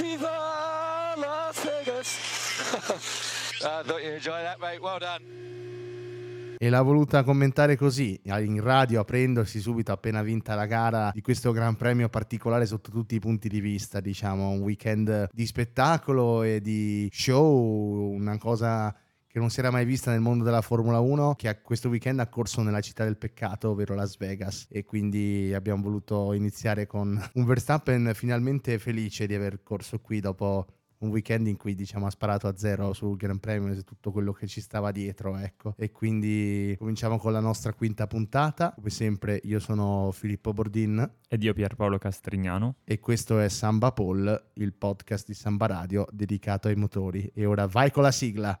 Viva Las Vegas! I thought you enjoyed that, mate. Well done. E l'ha voluta commentare così, in radio, aprendosi subito appena vinta la gara di questo Gran Premio particolare sotto tutti i punti di vista, diciamo, un weekend di spettacolo e di show, una cosa che non si era mai vista nel mondo della Formula 1, che questo weekend ha corso nella città del peccato, ovvero Las Vegas. E quindi abbiamo voluto iniziare con un Verstappen finalmente felice di aver corso qui dopo un weekend in cui diciamo ha sparato a zero sul Gran Premio e tutto quello che ci stava dietro, ecco. E quindi cominciamo con la nostra quinta puntata. Come sempre io sono Filippo Bordin ed io Pierpaolo Castrignano e questo è Samba Paul, il podcast di Samba Radio dedicato ai motori. E ora vai con la sigla.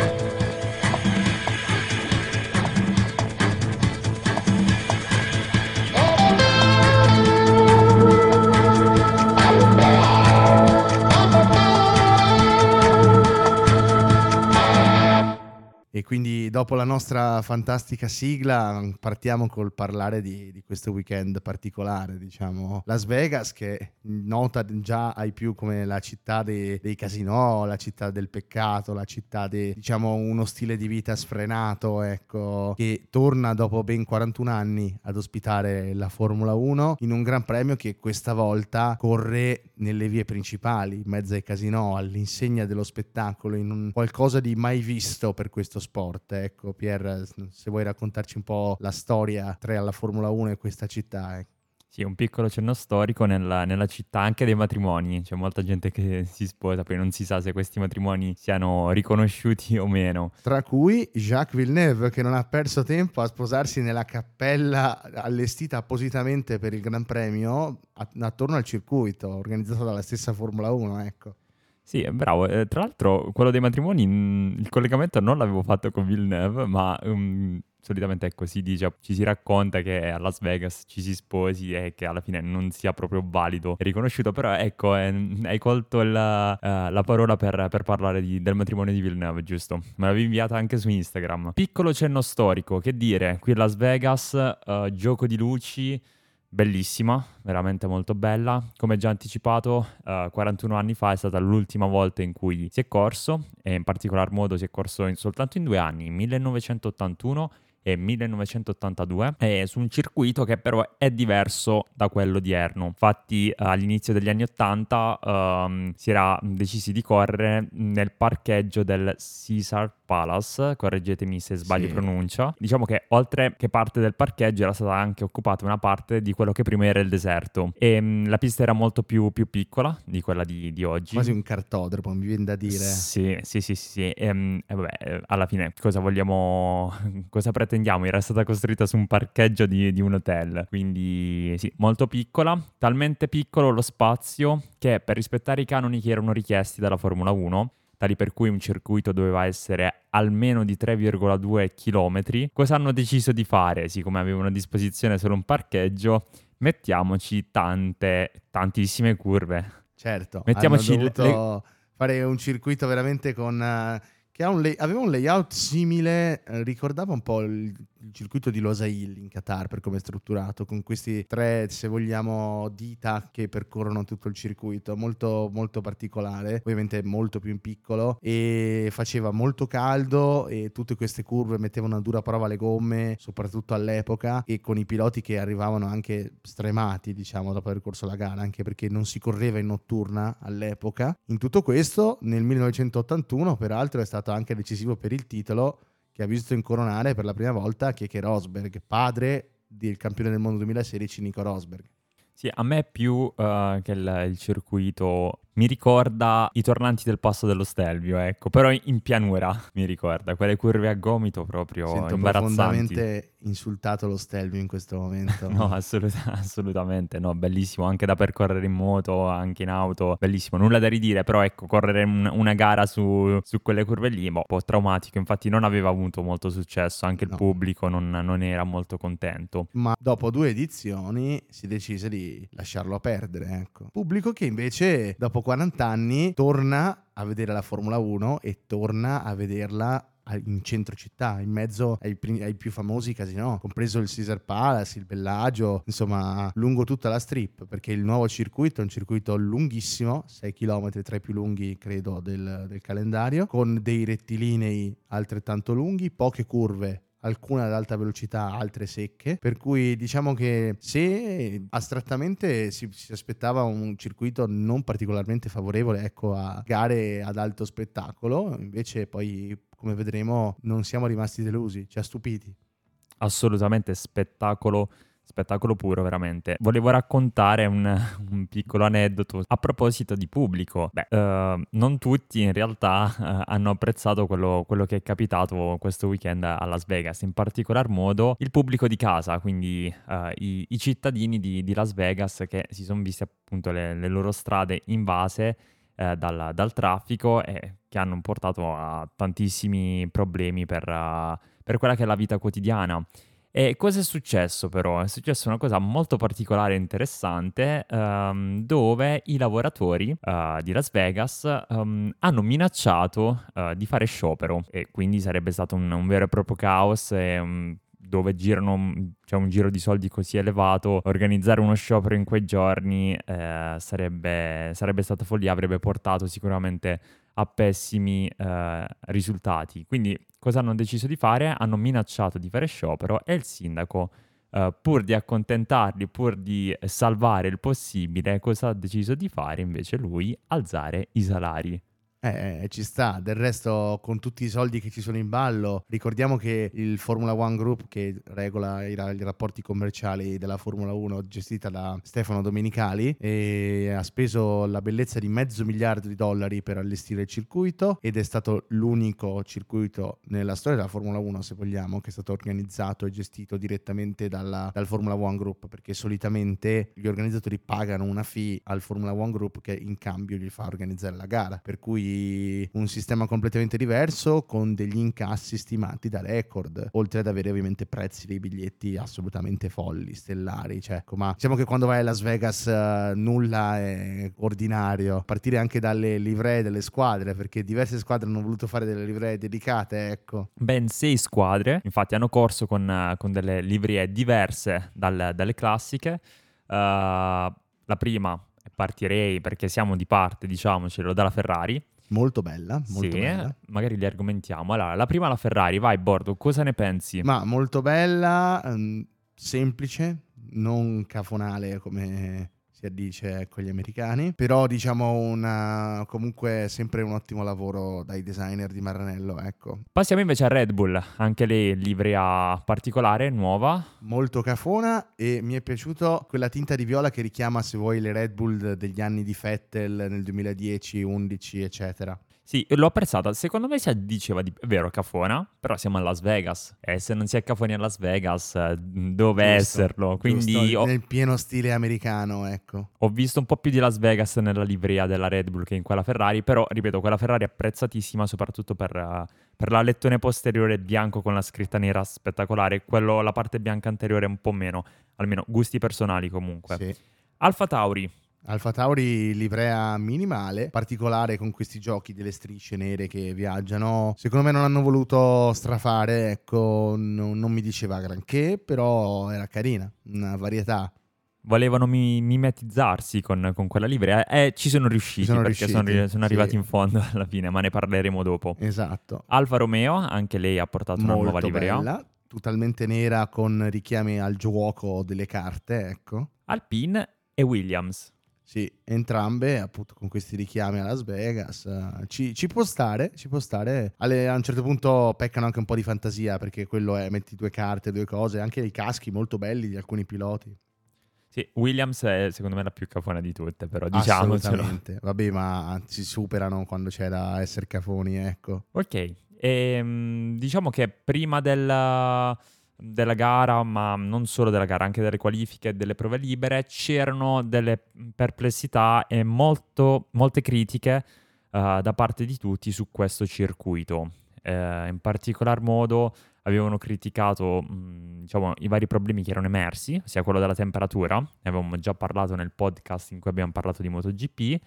E quindi dopo la nostra fantastica sigla partiamo col parlare di, di, questo weekend particolare, diciamo. Las Vegas che nota già ai più come la città dei, dei casinò, la città del peccato, la città di, diciamo, uno stile di vita sfrenato, ecco, che torna dopo ben 41 anni ad ospitare la Formula 1 in un gran premio che questa volta corre nelle vie principali, in mezzo ai casinò, all'insegna dello spettacolo, in un qualcosa di mai visto per questo sport. Ecco, Pier, se vuoi raccontarci un po' la storia tra la Formula 1 e questa città. Ecco. Sì, un piccolo cenno storico nella, nella, città anche dei matrimoni. C'è molta gente che si sposa, poi non si sa se questi matrimoni siano riconosciuti o meno. Tra cui Jacques Villeneuve, che non ha perso tempo a sposarsi nella cappella allestita appositamente per il Gran Premio attorno al circuito, organizzato dalla stessa Formula 1. Ecco. Sì, bravo. Eh, tra l'altro, quello dei matrimoni, mh, mm, il collegamento non l'avevo fatto con Villeneuve, ma um, solitamente ecco, si dice, ci si racconta che a Las Vegas ci si sposi e che alla fine non sia proprio valido e riconosciuto, però ecco, eh, hai colto la, uh, la parola per, per parlare di, del matrimonio di Villeneuve, giusto? Me l'avevi inviata anche su Instagram. Piccolo cenno storico, che dire, qui a Las Vegas, uh, gioco di luci bellissima, veramente molto bella. Come già anticipato, uh, 41 anni fa è stata l'ultima volta in cui si è corso e in particolar modo si è corso in, soltanto in due anni, 1981 e 1982 è su un circuito che però è diverso da quello odierno. Infatti all'inizio degli anni 80 um, si era decisi di correre nel parcheggio del Caesar Palace, correggetemi se sbaglio sì. pronuncia. Diciamo che oltre che parte del parcheggio era stata anche occupata una parte di quello che prima era il deserto e mh, la pista era molto più, più, piccola di quella di, di, oggi. Quasi un cartodromo, mi viene da dire. Sì, sì, sì, sì. sì. E, mh, e vabbè, alla fine cosa vogliamo, cosa pretendiamo? Era stata costruita su un parcheggio di, di un hotel, quindi sì, molto piccola, talmente piccolo lo spazio che per rispettare i canoni che erano richiesti dalla Formula 1 tali per cui un circuito doveva essere almeno di 3,2 km. Cosa hanno deciso di fare? Siccome avevano a disposizione solo un parcheggio, mettiamoci tante, tantissime curve. Certo, mettiamoci hanno dovuto le... fare un circuito veramente con... Uh, che un lay- aveva un layout simile, uh, ricordava un po' il il circuito di Losail in Qatar per come è strutturato, con questi tre, se vogliamo, dita che percorrono tutto il circuito, molto, molto particolare, ovviamente molto più in piccolo e faceva molto caldo e tutte queste curve mettevano a dura prova le gomme, soprattutto all'epoca e con i piloti che arrivavano anche stremati, diciamo, dopo aver corso la gara, anche perché non si correva in notturna all'epoca. In tutto questo, nel 1981, peraltro, è stato anche decisivo per il titolo che ha visto incoronare per la prima volta Keke Rosberg, padre del campione del mondo 2016 Nico Rosberg. Sì, a me più uh, che il, il, circuito mi ricorda i tornanti del passo dello Stelvio, ecco, però in pianura mi ricorda, quelle curve a gomito proprio Sento imbarazzanti. profondamente insultato lo Stelvio in questo momento. no, assolut- assolutamente, no, bellissimo, anche da percorrere in moto, anche in auto, bellissimo, nulla da ridire, però ecco, correre un- una gara su-, su, quelle curve lì, boh, un po' traumatico, infatti non aveva avuto molto successo, anche no. il pubblico non, non era molto contento. Ma dopo due edizioni si decise di lasciarlo perdere, ecco. Pubblico che invece dopo 40 anni torna a vedere la Formula 1 e torna a vederla in centro città, in mezzo ai, ai più famosi casino, compreso il Caesar Palace, il Bellagio, insomma lungo tutta la strip, perché il nuovo circuito è un circuito lunghissimo, 6 km tra i più lunghi credo del, del calendario, con dei rettilinei altrettanto lunghi, poche curve alcune ad alta velocità, altre secche, per cui diciamo che se astrattamente si, si, aspettava un circuito non particolarmente favorevole ecco, a gare ad alto spettacolo, invece poi come vedremo non siamo rimasti delusi, ci ha stupiti. Assolutamente spettacolo spettacolo puro veramente. Volevo raccontare un, un piccolo aneddoto a proposito di pubblico. Beh, uh, non tutti in realtà uh, hanno apprezzato quello, quello, che è capitato questo weekend a Las Vegas, in particolar modo il pubblico di casa, quindi uh, i, i, cittadini di, di, Las Vegas che si sono visti appunto le, le loro strade invase dal, dal, traffico e che hanno portato a tantissimi problemi per, per quella che è la vita quotidiana. E cosa è successo però? È successa una cosa molto particolare e interessante um, dove i lavoratori uh, di Las Vegas um, hanno minacciato uh, di fare sciopero e quindi sarebbe stato un, un vero e proprio caos e, um, dove girano, c'è un giro di soldi così elevato, organizzare uno sciopero in quei giorni eh, sarebbe, sarebbe stata follia, avrebbe portato sicuramente a pessimi eh, risultati. Quindi cosa hanno deciso di fare? Hanno minacciato di fare sciopero e il sindaco, eh, pur di accontentarli, pur di salvare il possibile, cosa ha deciso di fare invece lui? Alzare i salari. Eh, eh, ci sta, del resto con tutti i soldi che ci sono in ballo, ricordiamo che il Formula One Group che regola i, i rapporti commerciali della Formula 1 gestita da Stefano Domenicali ha speso la bellezza di mezzo miliardo di dollari per allestire il circuito ed è stato l'unico circuito nella storia della Formula 1 se vogliamo che è stato organizzato e gestito direttamente dalla, dal Formula One Group perché solitamente gli organizzatori pagano una fee al Formula One Group che in cambio gli fa organizzare la gara. Per cui un sistema completamente diverso con degli incassi stimati da record, oltre ad avere ovviamente prezzi dei biglietti assolutamente folli, stellari, cioè, ecco, ma diciamo che quando vai a Las Vegas uh, nulla è ordinario, a partire anche dalle livree delle squadre, perché diverse squadre hanno voluto fare delle livree dedicate, ecco. Ben sei squadre, infatti hanno corso con, con delle livree diverse dal, dalle classiche. Uh, la prima partirei perché siamo di parte, diciamocelo, dalla Ferrari. Molto bella, molto sì, bella. magari li argomentiamo. Allora, la prima la Ferrari, vai Bordo, cosa ne pensi? Ma molto bella, um, semplice, non cafonale come si addice ecco, agli americani, però diciamo una, comunque sempre un ottimo lavoro dai designer di Maranello, ecco. Passiamo invece a Red Bull, anche lei livrea particolare, nuova. Molto cafona e mi è piaciuto quella tinta di viola che richiama se vuoi le Red Bull degli anni di Vettel nel 2010, 11 eccetera. Sì, l'ho apprezzata. Secondo me si addiceva di... È vero, cafona, però siamo a Las Vegas. E se non si è cafoni a Las Vegas, eh, dove giusto, esserlo? Quindi... Giusto, ho... Nel pieno stile americano, ecco. Ho visto un po' più di Las Vegas nella livrea della Red Bull che in quella Ferrari, però, ripeto, quella Ferrari è apprezzatissima soprattutto per, uh, per l'alettone posteriore bianco con la scritta nera spettacolare. Quello, la parte bianca anteriore un po' meno. Almeno gusti personali comunque. Sì. Alfa Tauri, Alfa Tauri livrea minimale, particolare con questi giochi delle strisce nere che viaggiano. Secondo me non hanno voluto strafare, ecco, no, non mi diceva granché, però era carina, una varietà. Volevano mi- mimetizzarsi con, con, quella livrea e ci sono riusciti ci sono perché riusciti, sono, sono, arrivati sì. in fondo alla fine, ma ne parleremo dopo. Esatto. Alfa Romeo, anche lei ha portato Molto una nuova livrea. Bella, totalmente nera con richiami al gioco delle carte, ecco. Alpine e Williams. Sì, entrambe appunto con questi richiami a Las Vegas. Ci, ci può stare, ci può stare. Alle, a un certo punto peccano anche un po' di fantasia perché quello è metti due carte, due cose, anche i caschi molto belli di alcuni piloti. Sì, Williams è secondo me la più cafona di tutte, però diciamo. Assolutamente. Vabbè, ma si superano quando c'è da essere cafoni, ecco. Ok, e, ehm, diciamo che prima della della gara, ma non solo della gara, anche delle qualifiche e delle prove libere, c'erano delle perplessità e molto, molte critiche uh, da parte di tutti su questo circuito. Uh, in particolar modo avevano criticato mh, diciamo, i vari problemi che erano emersi, sia quello della temperatura, ne avevamo già parlato nel podcast in cui abbiamo parlato di MotoGP,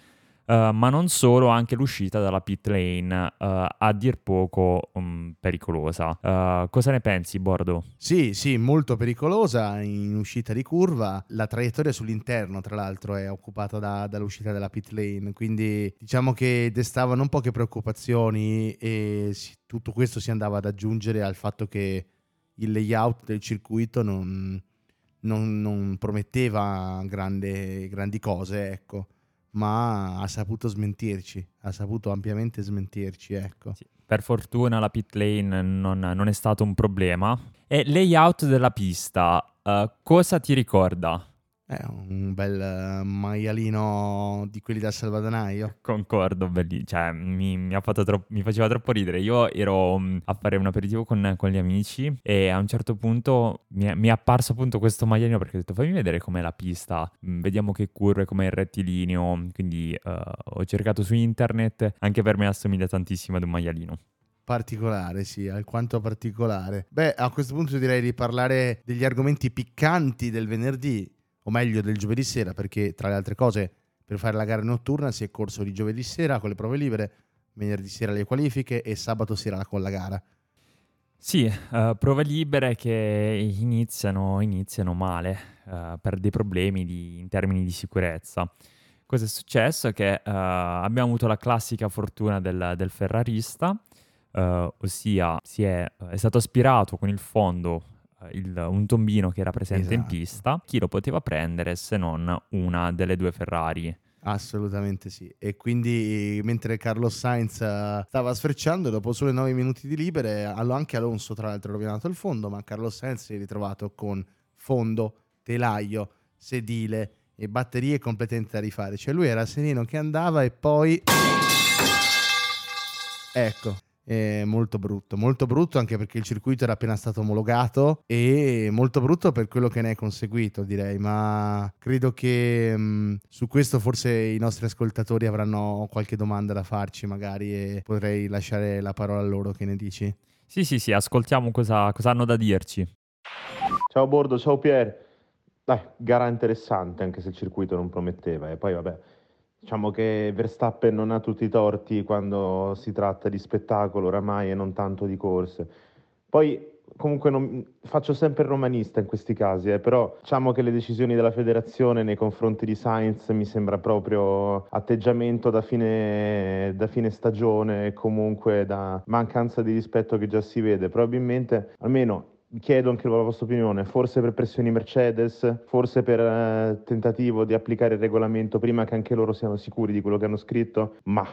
Uh, ma non solo, anche l'uscita dalla pit lane, uh, a dir poco um, pericolosa. Uh, cosa ne pensi, Bordo? Sì, sì, molto pericolosa in uscita di curva. La traiettoria sull'interno, tra l'altro, è occupata da, dall'uscita della pit lane, quindi diciamo che destava non poche preoccupazioni e si, tutto questo si andava ad aggiungere al fatto che il layout del circuito non, non, non prometteva grande, grandi cose, ecco ma ha saputo smentirci, ha saputo ampiamente smentirci, ecco. Sì, per fortuna la pit lane non, non, è stato un problema. E layout della pista, uh, cosa ti ricorda? È un bel eh, maialino di quelli da salvadanaio. Concordo, belli. Cioè, mi, mi, troppo, mi, faceva troppo ridere. Io ero um, a fare un aperitivo con, con, gli amici e a un certo punto mi è, mi è, apparso appunto questo maialino perché ho detto fammi vedere com'è la pista, mm, vediamo che curve, com'è il rettilineo. Quindi uh, ho cercato su internet, anche per me assomiglia tantissimo ad un maialino. Particolare, sì, alquanto particolare. Beh, a questo punto direi di parlare degli argomenti piccanti del venerdì o meglio del giovedì sera, perché tra le altre cose per fare la gara notturna si è corso di giovedì sera con le prove libere, venerdì sera le qualifiche e sabato sera con la gara. Sì, uh, prove libere che iniziano, iniziano male uh, per dei problemi di, in termini di sicurezza. Cosa è successo? Che uh, abbiamo avuto la classica fortuna del, del ferrarista, ossia è, è stato aspirato con il fondo il, un tombino che era presente esatto. in pista, chi lo poteva prendere se non una delle due Ferrari? Assolutamente sì. E quindi mentre Carlos Sainz eh, stava sfrecciando, dopo solo 9 minuti di libere, anche Alonso tra l'altro ha rovinato il fondo, ma Carlos Sainz si è ritrovato con fondo, telaio, sedile e batterie completamente da rifare. Cioè lui era sereno che andava e poi... Ecco, è molto brutto, molto brutto anche perché il circuito era appena stato omologato e molto brutto per quello che ne è conseguito direi, ma credo che mh, mm, su questo forse i nostri ascoltatori avranno qualche domanda da farci magari e potrei lasciare la parola a loro, che ne dici? Sì, sì, sì, ascoltiamo cosa, cosa hanno da dirci. Ciao Bordo, ciao Pier. Dai, gara interessante anche se il circuito non prometteva e poi vabbè Diciamo che Verstappen non ha tutti i torti quando si tratta di spettacolo oramai e non tanto di corse. Poi comunque non, faccio sempre il romanista in questi casi, eh, però diciamo che le decisioni della federazione nei confronti di Sainz mi sembra proprio atteggiamento da fine, da fine stagione e comunque da mancanza di rispetto che già si vede. Probabilmente, almeno chiedo anche la vostra opinione, forse per pressioni Mercedes, forse per eh, tentativo di applicare il regolamento prima che anche loro siano sicuri di quello che hanno scritto, ma...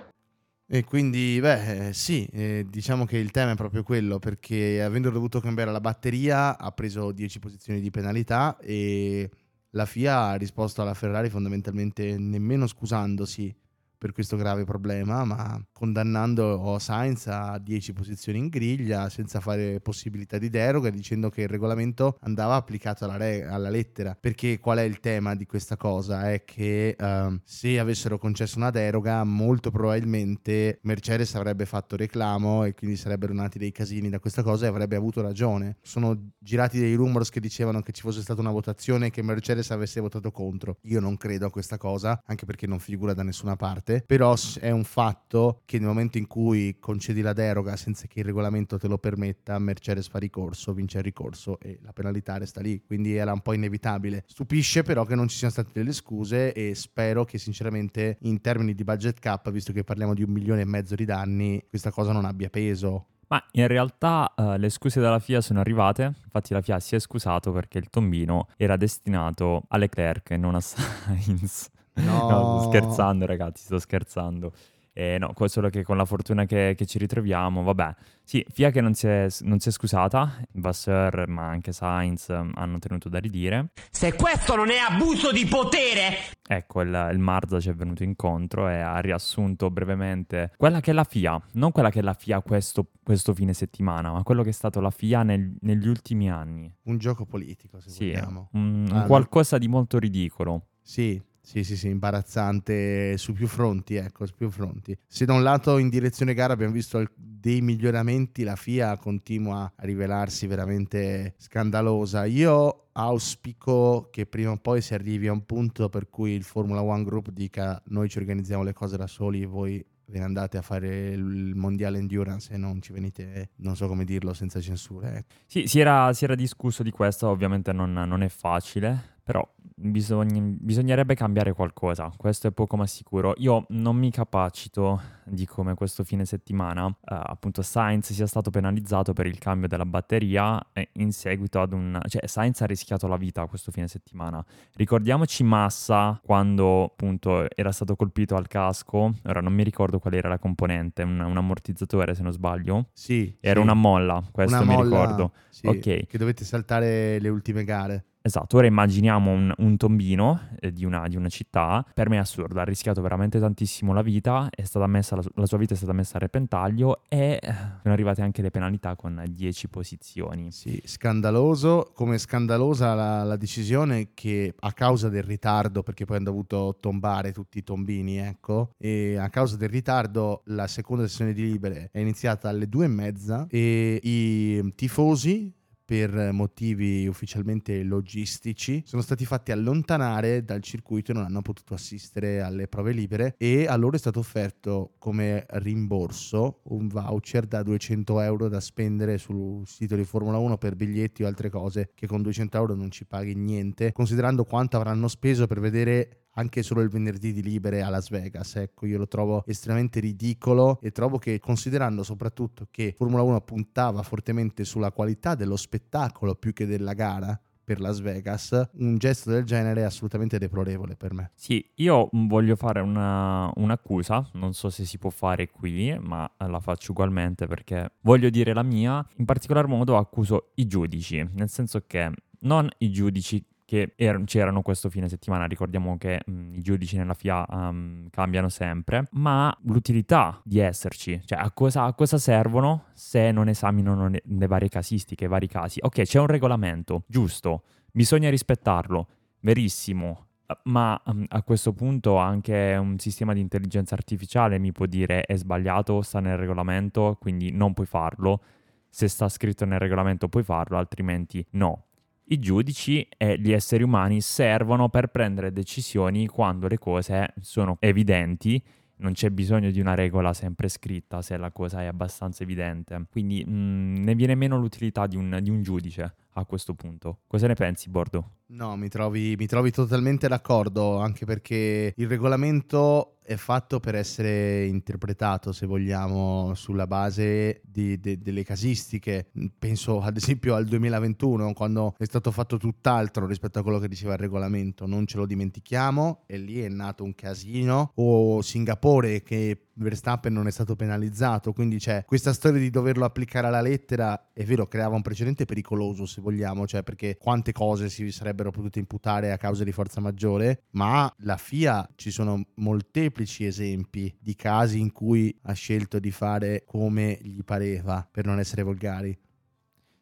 E quindi, beh, eh, sì, eh, diciamo che il tema è proprio quello, perché avendo dovuto cambiare la batteria ha preso 10 posizioni di penalità e la FIA ha risposto alla Ferrari fondamentalmente nemmeno scusandosi per questo grave problema, ma condannando Sainz a 10 posizioni in griglia senza fare possibilità di deroga, dicendo che il regolamento andava applicato alla, re- alla lettera. Perché qual è il tema di questa cosa? È che uh, se avessero concesso una deroga, molto probabilmente Mercedes avrebbe fatto reclamo e quindi sarebbero nati dei casini da questa cosa e avrebbe avuto ragione. Sono girati dei rumors che dicevano che ci fosse stata una votazione e che Mercedes avesse votato contro. Io non credo a questa cosa, anche perché non figura da nessuna parte parte, però è un fatto che nel momento in cui concedi la deroga senza che il regolamento te lo permetta, Mercedes fa ricorso, vince il ricorso e la penalità resta lì, quindi era un po' inevitabile. Stupisce però che non ci siano state delle scuse e spero che sinceramente in termini di budget cap, visto che parliamo di un milione e mezzo di danni, questa cosa non abbia peso. Ma in realtà uh, le scuse dalla FIA sono arrivate, infatti la FIA si è scusato perché il tombino era destinato a Leclerc e non a Sainz. No. no, sto scherzando, ragazzi, sto scherzando. Eh, no, solo che con la fortuna che, che, ci ritroviamo, vabbè. Sì, FIA che non si è, non si è scusata, Vasseur ma anche Sainz um, hanno tenuto da ridire. Se questo non è abuso di potere! Ecco, il, il Marza ci è venuto incontro e ha riassunto brevemente quella che è la FIA, non quella che è la FIA questo, questo fine settimana, ma quello che è stato la FIA nel, negli ultimi anni. Un gioco politico, se sì, vogliamo. Un, un ah, qualcosa no. di molto ridicolo. Sì, Sì, sì, sì, imbarazzante su più fronti, ecco, su più fronti. Se da un lato in direzione gara abbiamo visto dei miglioramenti, la FIA continua a rivelarsi veramente scandalosa. Io auspico che prima o poi si arrivi a un punto per cui il Formula One Group dica noi ci organizziamo le cose da soli, voi ve ne andate a fare il mondiale endurance e non ci venite, non so come dirlo, senza censure. Ecco. Sì, si era, si era discusso di questo, ovviamente non, non è facile, però bisogna, bisognerebbe cambiare qualcosa, questo è poco ma sicuro. Io non mi capacito di come questo fine settimana uh, appunto Sainz sia stato penalizzato per il cambio della batteria in seguito ad un... cioè Sainz ha rischiato la vita questo fine settimana. Ricordiamoci Massa quando appunto era stato colpito al casco, ora non mi ricordo qual era la componente, un, un ammortizzatore se non sbaglio. Sì. Era sì. una molla, questo una mi molla, ricordo. Sì, ok. Che dovete saltare le ultime gare. Esatto, ora immaginiamo un, un tombino eh, di, una, di, una, città, per me è assurdo, ha rischiato veramente tantissimo la vita, messa, la, la, sua vita è stata messa a repentaglio e eh, sono arrivate anche le penalità con 10 posizioni. Sì, scandaloso, come scandalosa la, la, decisione che a causa del ritardo, perché poi hanno dovuto tombare tutti i tombini, ecco, e a causa del ritardo la seconda sessione di libere è iniziata alle due e mezza e i tifosi per motivi ufficialmente logistici sono stati fatti allontanare dal circuito e non hanno potuto assistere alle prove libere e a loro è stato offerto come rimborso un voucher da 200 euro da spendere sul sito di Formula 1 per biglietti o altre cose che con 200 euro non ci paghi niente considerando quanto avranno speso per vedere anche solo il venerdì di libere a Las Vegas. Ecco, io lo trovo estremamente ridicolo e trovo che considerando soprattutto che Formula 1 puntava fortemente sulla qualità dello spettacolo più che della gara, per Las Vegas, un gesto del genere è assolutamente deplorevole per me. Sì, io voglio fare una, un'accusa, non so se si può fare qui, ma la faccio ugualmente perché voglio dire la mia. In particolar modo accuso i giudici, nel senso che non i giudici che er- c'erano questo fine settimana. Ricordiamo che mh, mm, i giudici nella FIA um, cambiano sempre, ma l'utilità di esserci, cioè a cosa, a cosa servono se non esaminano le, le varie casistiche, i vari casi. Ok, c'è un regolamento, giusto, bisogna rispettarlo, verissimo, ma um, a questo punto anche un sistema di intelligenza artificiale mi può dire è sbagliato, sta nel regolamento, quindi non puoi farlo. Se sta scritto nel regolamento puoi farlo, altrimenti no i giudici e gli esseri umani servono per prendere decisioni quando le cose sono evidenti. Non c'è bisogno di una regola sempre scritta se la cosa è abbastanza evidente. Quindi mh, mm, ne viene meno l'utilità di un, di un giudice a questo punto. Cosa ne pensi, Bordo? No, mi trovi, mi trovi, totalmente d'accordo, anche perché il regolamento è fatto per essere interpretato, se vogliamo, sulla base di, de, delle casistiche. Penso ad esempio al 2021, quando è stato fatto tutt'altro rispetto a quello che diceva il regolamento. Non ce lo dimentichiamo, e lì è nato un casino. O Singapore che Verstappen non è stato penalizzato, quindi c'è questa storia di doverlo applicare alla lettera, è vero, creava un precedente pericoloso, se vogliamo, cioè perché quante cose si sarebbero potute imputare a causa di forza maggiore, ma la FIA ci sono molteplici esempi di casi in cui ha scelto di fare come gli pareva, per non essere volgari.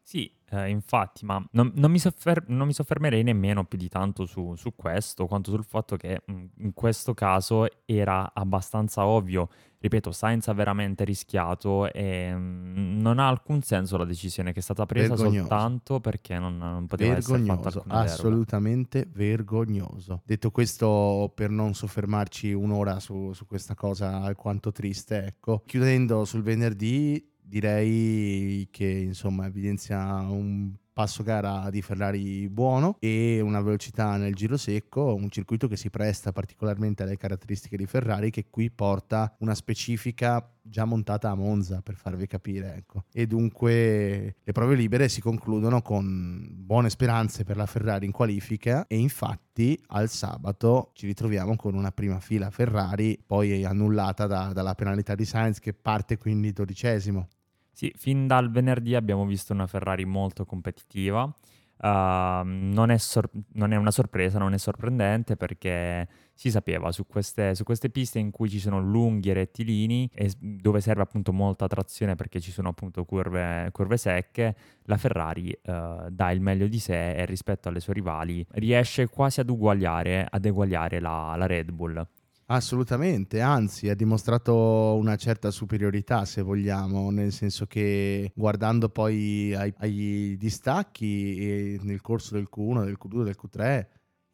Sì, eh, infatti, ma non, non, mi soffer- non, mi soffermerei nemmeno più di tanto su, su, questo, quanto sul fatto che mh, in questo caso era abbastanza ovvio. Ripeto, Sainz ha veramente rischiato e mh, non ha alcun senso la decisione che è stata presa vergognoso. soltanto perché non, non poteva vergognoso, essere fatta Assolutamente vergognoso. Detto questo, per non soffermarci un'ora su, su questa cosa alquanto triste, ecco, chiudendo sul venerdì direi che insomma evidenzia un passo gara di Ferrari buono e una velocità nel giro secco, un circuito che si presta particolarmente alle caratteristiche di Ferrari che qui porta una specifica già montata a Monza per farvi capire ecco. e dunque le prove libere si concludono con buone speranze per la Ferrari in qualifica e infatti al sabato ci ritroviamo con una prima fila Ferrari poi annullata da, dalla penalità di Sainz che parte quindi dodicesimo sì, fin dal venerdì abbiamo visto una Ferrari molto competitiva. Uh, non, è sor- non, è una sorpresa, non è sorprendente perché si sapeva su queste, su queste, piste in cui ci sono lunghi e rettilini e dove serve appunto molta trazione perché ci sono appunto curve, curve secche, la Ferrari uh, dà il meglio di sé e rispetto alle sue rivali riesce quasi ad uguagliare, ad eguagliare la, la Red Bull. Assolutamente, anzi ha dimostrato una certa superiorità se vogliamo, nel senso che guardando poi ai, ai distacchi nel corso del Q1, del Q2, del Q3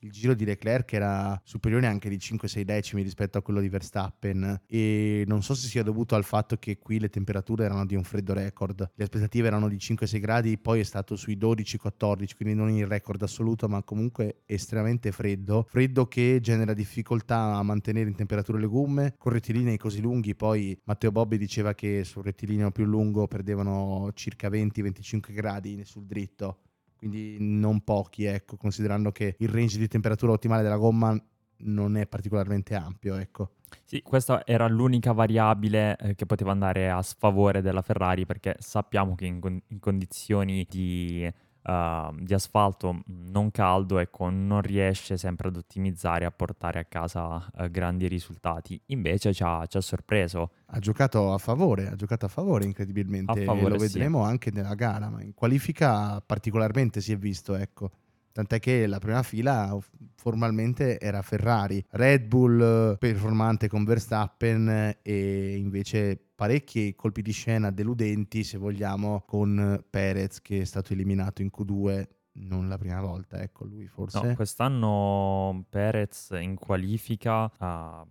il giro di Leclerc era superiore anche di 5-6 decimi rispetto a quello di Verstappen. E non so se sia dovuto al fatto che qui le temperature erano di un freddo record, le aspettative erano di 5-6 gradi, poi è stato sui 12-14, quindi non il record assoluto ma comunque estremamente freddo, freddo che genera difficoltà a mantenere in temperatura le gomme, con rettilinei così lunghi, poi Matteo Bobbi diceva che sul rettilineo più lungo perdevano circa 20-25 gradi sul dritto quindi non pochi, ecco, considerando che il range di temperatura ottimale della gomma non è particolarmente ampio, ecco. Sì, questa era l'unica variabile eh, che poteva andare a sfavore della Ferrari perché sappiamo che in, in condizioni di uh, di asfalto non caldo ecco, non riesce sempre ad ottimizzare e a portare a casa uh, grandi risultati. Invece ci ha, ci ha, sorpreso. Ha giocato a favore, ha giocato a favore incredibilmente. A favore, lo vedremo sì. anche nella gara, ma in qualifica particolarmente si è visto, ecco. Tant'è che la prima fila formalmente era Ferrari, Red Bull eh, performante con Verstappen e invece parecchi colpi di scena deludenti, se vogliamo, con Perez che è stato eliminato in Q2 non la prima volta, ecco lui forse. No, quest'anno Perez in qualifica uh,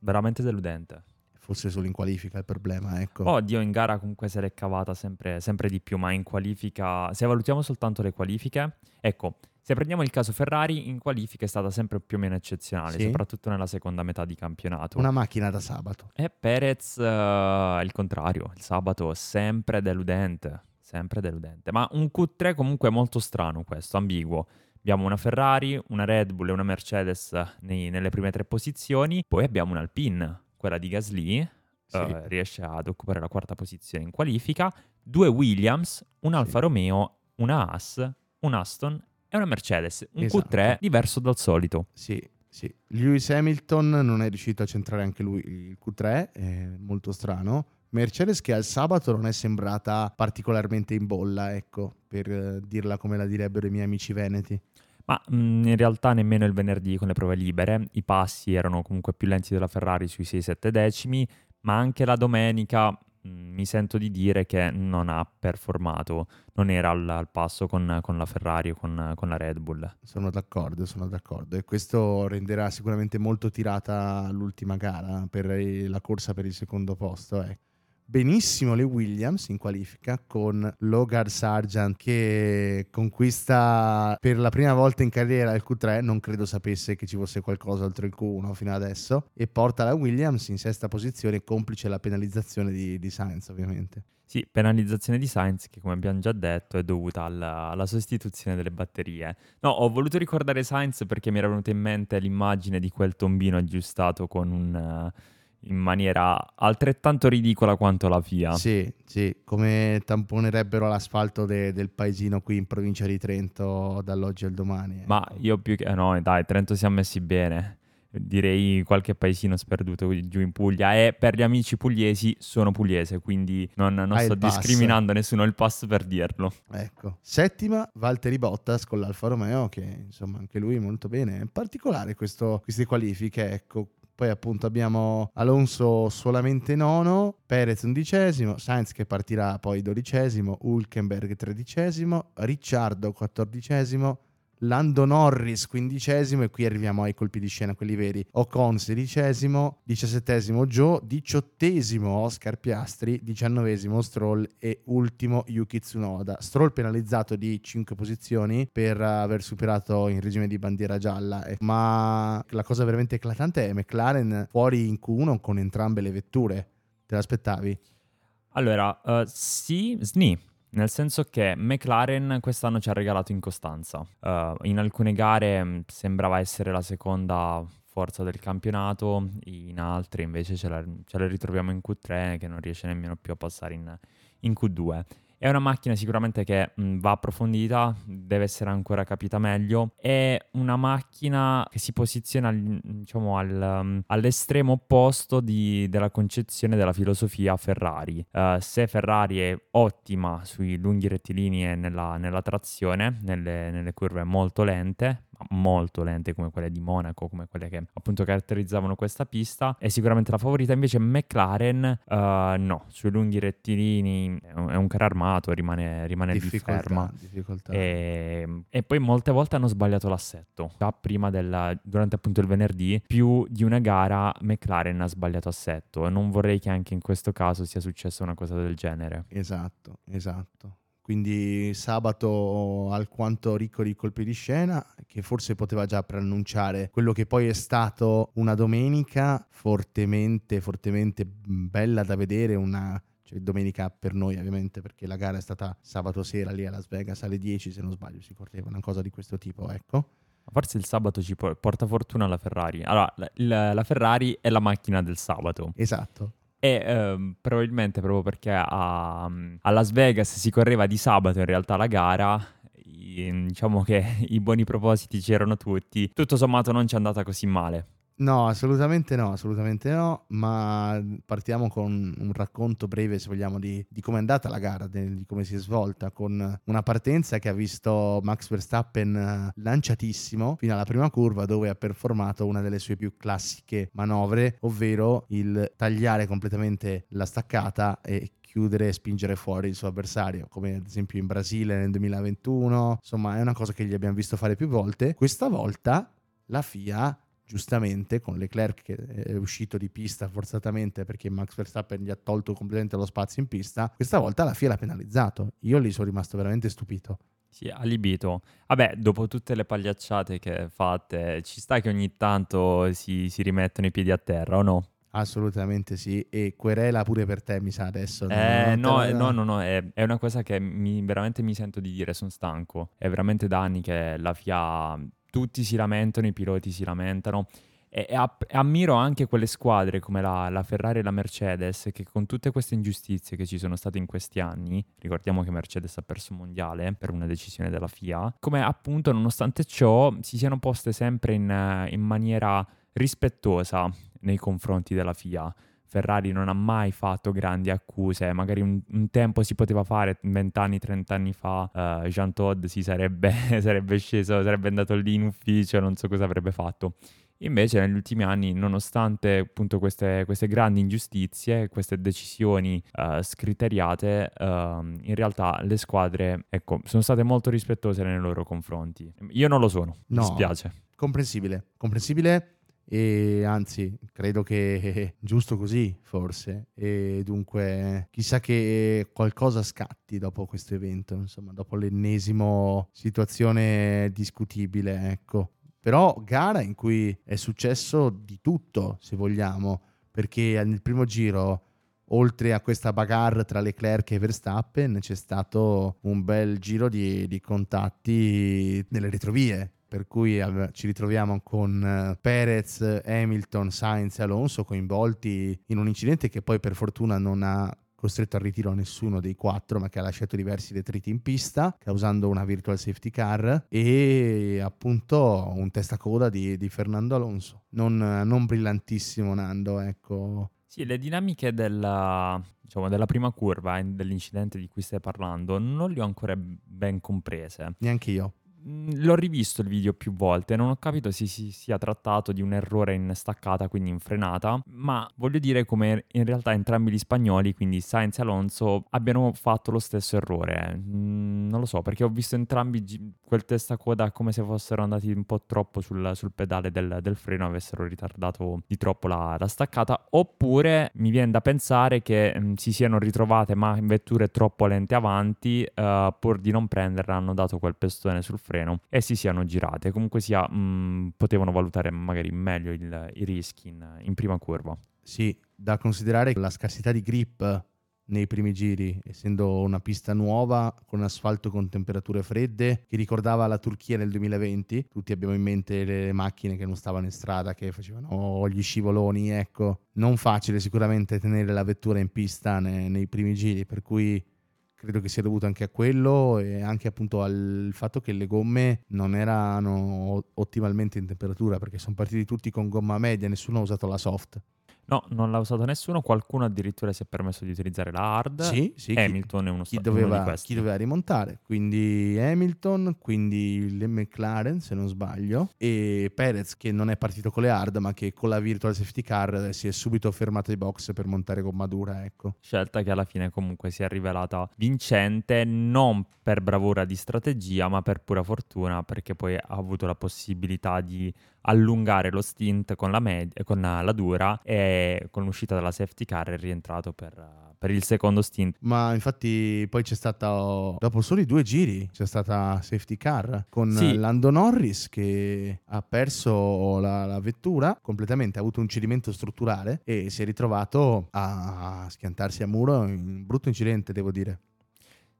veramente deludente. Forse solo in qualifica il problema, ecco. Oh, Dio, in gara comunque se l'è cavata sempre, sempre di più, ma in qualifica, se valutiamo soltanto le qualifiche, ecco, se prendiamo il caso Ferrari, in qualifica è stata sempre più o meno eccezionale, sì. soprattutto nella seconda metà di campionato. Una macchina da sabato. E Perez uh, il contrario, il sabato sempre deludente, sempre deludente. Ma un Q3 comunque molto strano questo, ambiguo. Abbiamo una Ferrari, una Red Bull e una Mercedes nei, nelle prime tre posizioni, poi abbiamo un'Alpine, quella di Gasly, sì. uh, riesce ad occupare la quarta posizione in qualifica, due Williams, un Alfa sì. Romeo, una Haas, un Aston è una Mercedes, un esatto. Q3 diverso dal solito. Sì, sì. Lewis Hamilton non è riuscito a centrare anche lui il Q3, è molto strano. Mercedes che al sabato non è sembrata particolarmente in bolla, ecco, per eh, dirla come la direbbero i miei amici veneti. Ma mh, mm, in realtà nemmeno il venerdì con le prove libere, i passi erano comunque più lenti della Ferrari sui 6-7 decimi, ma anche la domenica mi sento di dire che non ha performato, non era al, al passo con, con, la Ferrari o con, con, la Red Bull. Sono d'accordo, sono d'accordo e questo renderà sicuramente molto tirata l'ultima gara per la corsa per il secondo posto. Eh benissimo le Williams in qualifica con Logan Sargent che conquista per la prima volta in carriera il Q3, non credo sapesse che ci fosse qualcosa oltre il Q1 fino adesso, e porta la Williams in sesta posizione complice la penalizzazione di, di Sainz ovviamente. Sì, penalizzazione di Sainz che come abbiamo già detto è dovuta alla, alla, sostituzione delle batterie. No, ho voluto ricordare Sainz perché mi era venuta in mente l'immagine di quel tombino aggiustato con un... Uh, in maniera altrettanto ridicola quanto la FIA. Sì, sì, come tamponerebbero l'asfalto de- del paesino qui in provincia di Trento dall'oggi al domani. Ecco. Ma io più che... no, dai, Trento si è messi bene. Direi qualche paesino sperduto giù in Puglia e per gli amici pugliesi sono pugliese, quindi non, non sto discriminando nessuno il pass per dirlo. Ecco. Settima, Valtteri Bottas con l'Alfa Romeo, che insomma anche lui molto bene. In particolare questo, queste qualifiche, ecco, poi appunto abbiamo Alonso solamente nono, Perez undicesimo, Sainz che partirà poi dodicesimo, Hulkenberg tredicesimo, Ricciardo quattordicesimo, Lando Norris quindicesimo e qui arriviamo ai colpi di scena quelli veri. Ocon sedicesimo diciassettesimo Joe diciottesimo Oscar Piastri diciannovesimo Stroll e ultimo Yuki Tsunoda. Stroll penalizzato di 5 posizioni per aver superato in regime di bandiera gialla. Eh, ma la cosa veramente eclatante è McLaren fuori in Q1 con entrambe le vetture. Te l'aspettavi? Allora, uh, sì, sni, nel senso che McLaren quest'anno ci ha regalato incostanza. Uh, in alcune gare mm, sembrava essere la seconda forza del campionato, in altre invece ce la, ce la ritroviamo in Q3 che non riesce nemmeno più a passare in, in Q2. È una macchina sicuramente che mh, va approfondita, deve essere ancora capita meglio. È una macchina che si posiziona diciamo, al, um, all'estremo opposto di, della concezione della filosofia Ferrari. Uh, se Ferrari è ottima sui lunghi rettilini e nella, nella trazione, nelle, nelle curve molto lente, molto lente come quelle di Monaco, come quelle che appunto caratterizzavano questa pista. È sicuramente la favorita, invece McLaren uh, no, sui lunghi rettilini è un, carro armato, rimane, rimane lì ferma. E, e, poi molte volte hanno sbagliato l'assetto. Già prima della, durante appunto il venerdì, più di una gara McLaren ha sbagliato assetto e non vorrei che anche in questo caso sia successa una cosa del genere. Esatto, esatto. Quindi sabato alquanto ricco di colpi di scena, che forse poteva già preannunciare quello che poi è stato una domenica fortemente, fortemente bella da vedere, una cioè domenica per noi ovviamente perché la gara è stata sabato sera lì a Las Vegas alle 10 se non sbaglio si correva una cosa di questo tipo ecco Forse il sabato ci porta fortuna la Ferrari. Allora, la, la Ferrari è la macchina del sabato. Esatto. E ehm, probabilmente proprio perché a, a, Las Vegas si correva di sabato in realtà la gara, diciamo che i buoni propositi c'erano tutti, tutto sommato non ci è andata così male. No, assolutamente no, assolutamente no, ma partiamo con un racconto breve, se vogliamo, di, di come è andata la gara, di, come si è svolta, con una partenza che ha visto Max Verstappen eh, lanciatissimo fino alla prima curva dove ha performato una delle sue più classiche manovre, ovvero il tagliare completamente la staccata e chiudere e spingere fuori il suo avversario, come ad esempio in Brasile nel 2021. Insomma, è una cosa che gli abbiamo visto fare più volte. Questa volta la FIA giustamente con Leclerc che è uscito di pista forzatamente perché Max Verstappen gli ha tolto completamente lo spazio in pista, questa volta la FIA l'ha penalizzato. Io lì sono rimasto veramente stupito. Sì, allibito. Vabbè, dopo tutte le pagliacciate che fate, ci sta che ogni tanto si, si rimettono i piedi a terra o no? Assolutamente sì, e querela pure per te, mi sa adesso. Eh, no, la... no, no, no, è, è, una cosa che mi, veramente mi sento di dire, sono stanco. È veramente da anni che la FIA tutti si lamentano, i piloti si lamentano. E, e, ammiro anche quelle squadre come la, la, Ferrari e la Mercedes che con tutte queste ingiustizie che ci sono state in questi anni, ricordiamo che Mercedes ha perso il mondiale per una decisione della FIA, come appunto nonostante ciò si siano poste sempre in, in maniera rispettosa nei confronti della FIA. Ferrari non ha mai fatto grandi accuse, magari un, un tempo si poteva fare, 20 anni, 30 anni fa, uh, Jean Todd si sarebbe, sarebbe sceso, sarebbe andato lì in ufficio, non so cosa avrebbe fatto. Invece negli ultimi anni, nonostante appunto queste, queste grandi ingiustizie, queste decisioni uh, scriteriate, uh, in realtà le squadre ecco, sono state molto rispettose nei loro confronti. Io non lo sono, no, mi dispiace. Comprensibile, comprensibile e anzi credo che giusto così forse. E dunque chissà che qualcosa scatti dopo questo evento insomma dopo l'ennesimo situazione discutibile ecco. Però gara in cui è successo di tutto se vogliamo perché nel primo giro oltre a questa bagarre tra Leclerc e Verstappen c'è stato un bel giro di, di contatti nelle retrovie per cui ci ritroviamo con eh, Perez, Hamilton, Sainz e Alonso coinvolti in un incidente che poi per fortuna non ha costretto al ritiro nessuno dei quattro, ma che ha lasciato diversi detriti in pista, causando una virtual safety car e appunto un testacoda di, di Fernando Alonso. Non, non, brillantissimo Nando, ecco. Sì, le dinamiche della, diciamo, della prima curva dell'incidente di cui stai parlando non le ho ancora ben comprese. Neanche io. Mhmm, l'ho rivisto il video più volte, non ho capito se si sia trattato di un errore in staccata, quindi in frenata, ma voglio dire come in realtà entrambi gli spagnoli, quindi Sainz e Alonso, abbiano fatto lo stesso errore. Mm, non lo so, perché ho visto entrambi gi- quel testacoda come se fossero andati un po' troppo sul, sul pedale del, del, freno, avessero ritardato di troppo la, la, staccata, oppure mi viene da pensare che mm, si siano ritrovate ma vetture troppo lente avanti, uh, pur di non prenderla hanno dato quel pestone sul freno freno e si siano girate. Comunque sia, mh, mm, potevano valutare magari meglio il, i rischi in, in prima curva. Sì, da considerare la scarsità di grip nei primi giri, essendo una pista nuova con asfalto con temperature fredde che ricordava la Turchia nel 2020. Tutti abbiamo in mente le macchine che non stavano in strada, che facevano gli scivoloni, ecco. Non facile sicuramente tenere la vettura in pista nei, nei primi giri, per cui credo che sia dovuto anche a quello e anche appunto al fatto che le gomme non erano ottimalmente in temperatura perché sono partiti tutti con gomma media, nessuno ha usato la soft. No, non l'ha usato nessuno, qualcuno addirittura si è permesso di utilizzare la hard. Sì, sì. Hamilton chi, è uno, chi doveva, uno chi doveva rimontare. Quindi Hamilton, quindi le McLaren se non sbaglio e Perez che non è partito con le hard ma che con la virtual safety car si è subito fermato ai box per montare gomma dura, ecco. Scelta che alla fine comunque si è rivelata vincente non per bravura di strategia ma per pura fortuna perché poi ha avuto la possibilità di allungare lo stint con la, med- con la dura e con l'uscita della safety car è rientrato per, per il secondo stint. Ma infatti poi c'è stata, dopo soli due giri, c'è stata safety car con Sì. Lando Norris che ha perso la, la vettura completamente, ha avuto un cedimento strutturale e si è ritrovato a schiantarsi a muro in un brutto incidente, devo dire.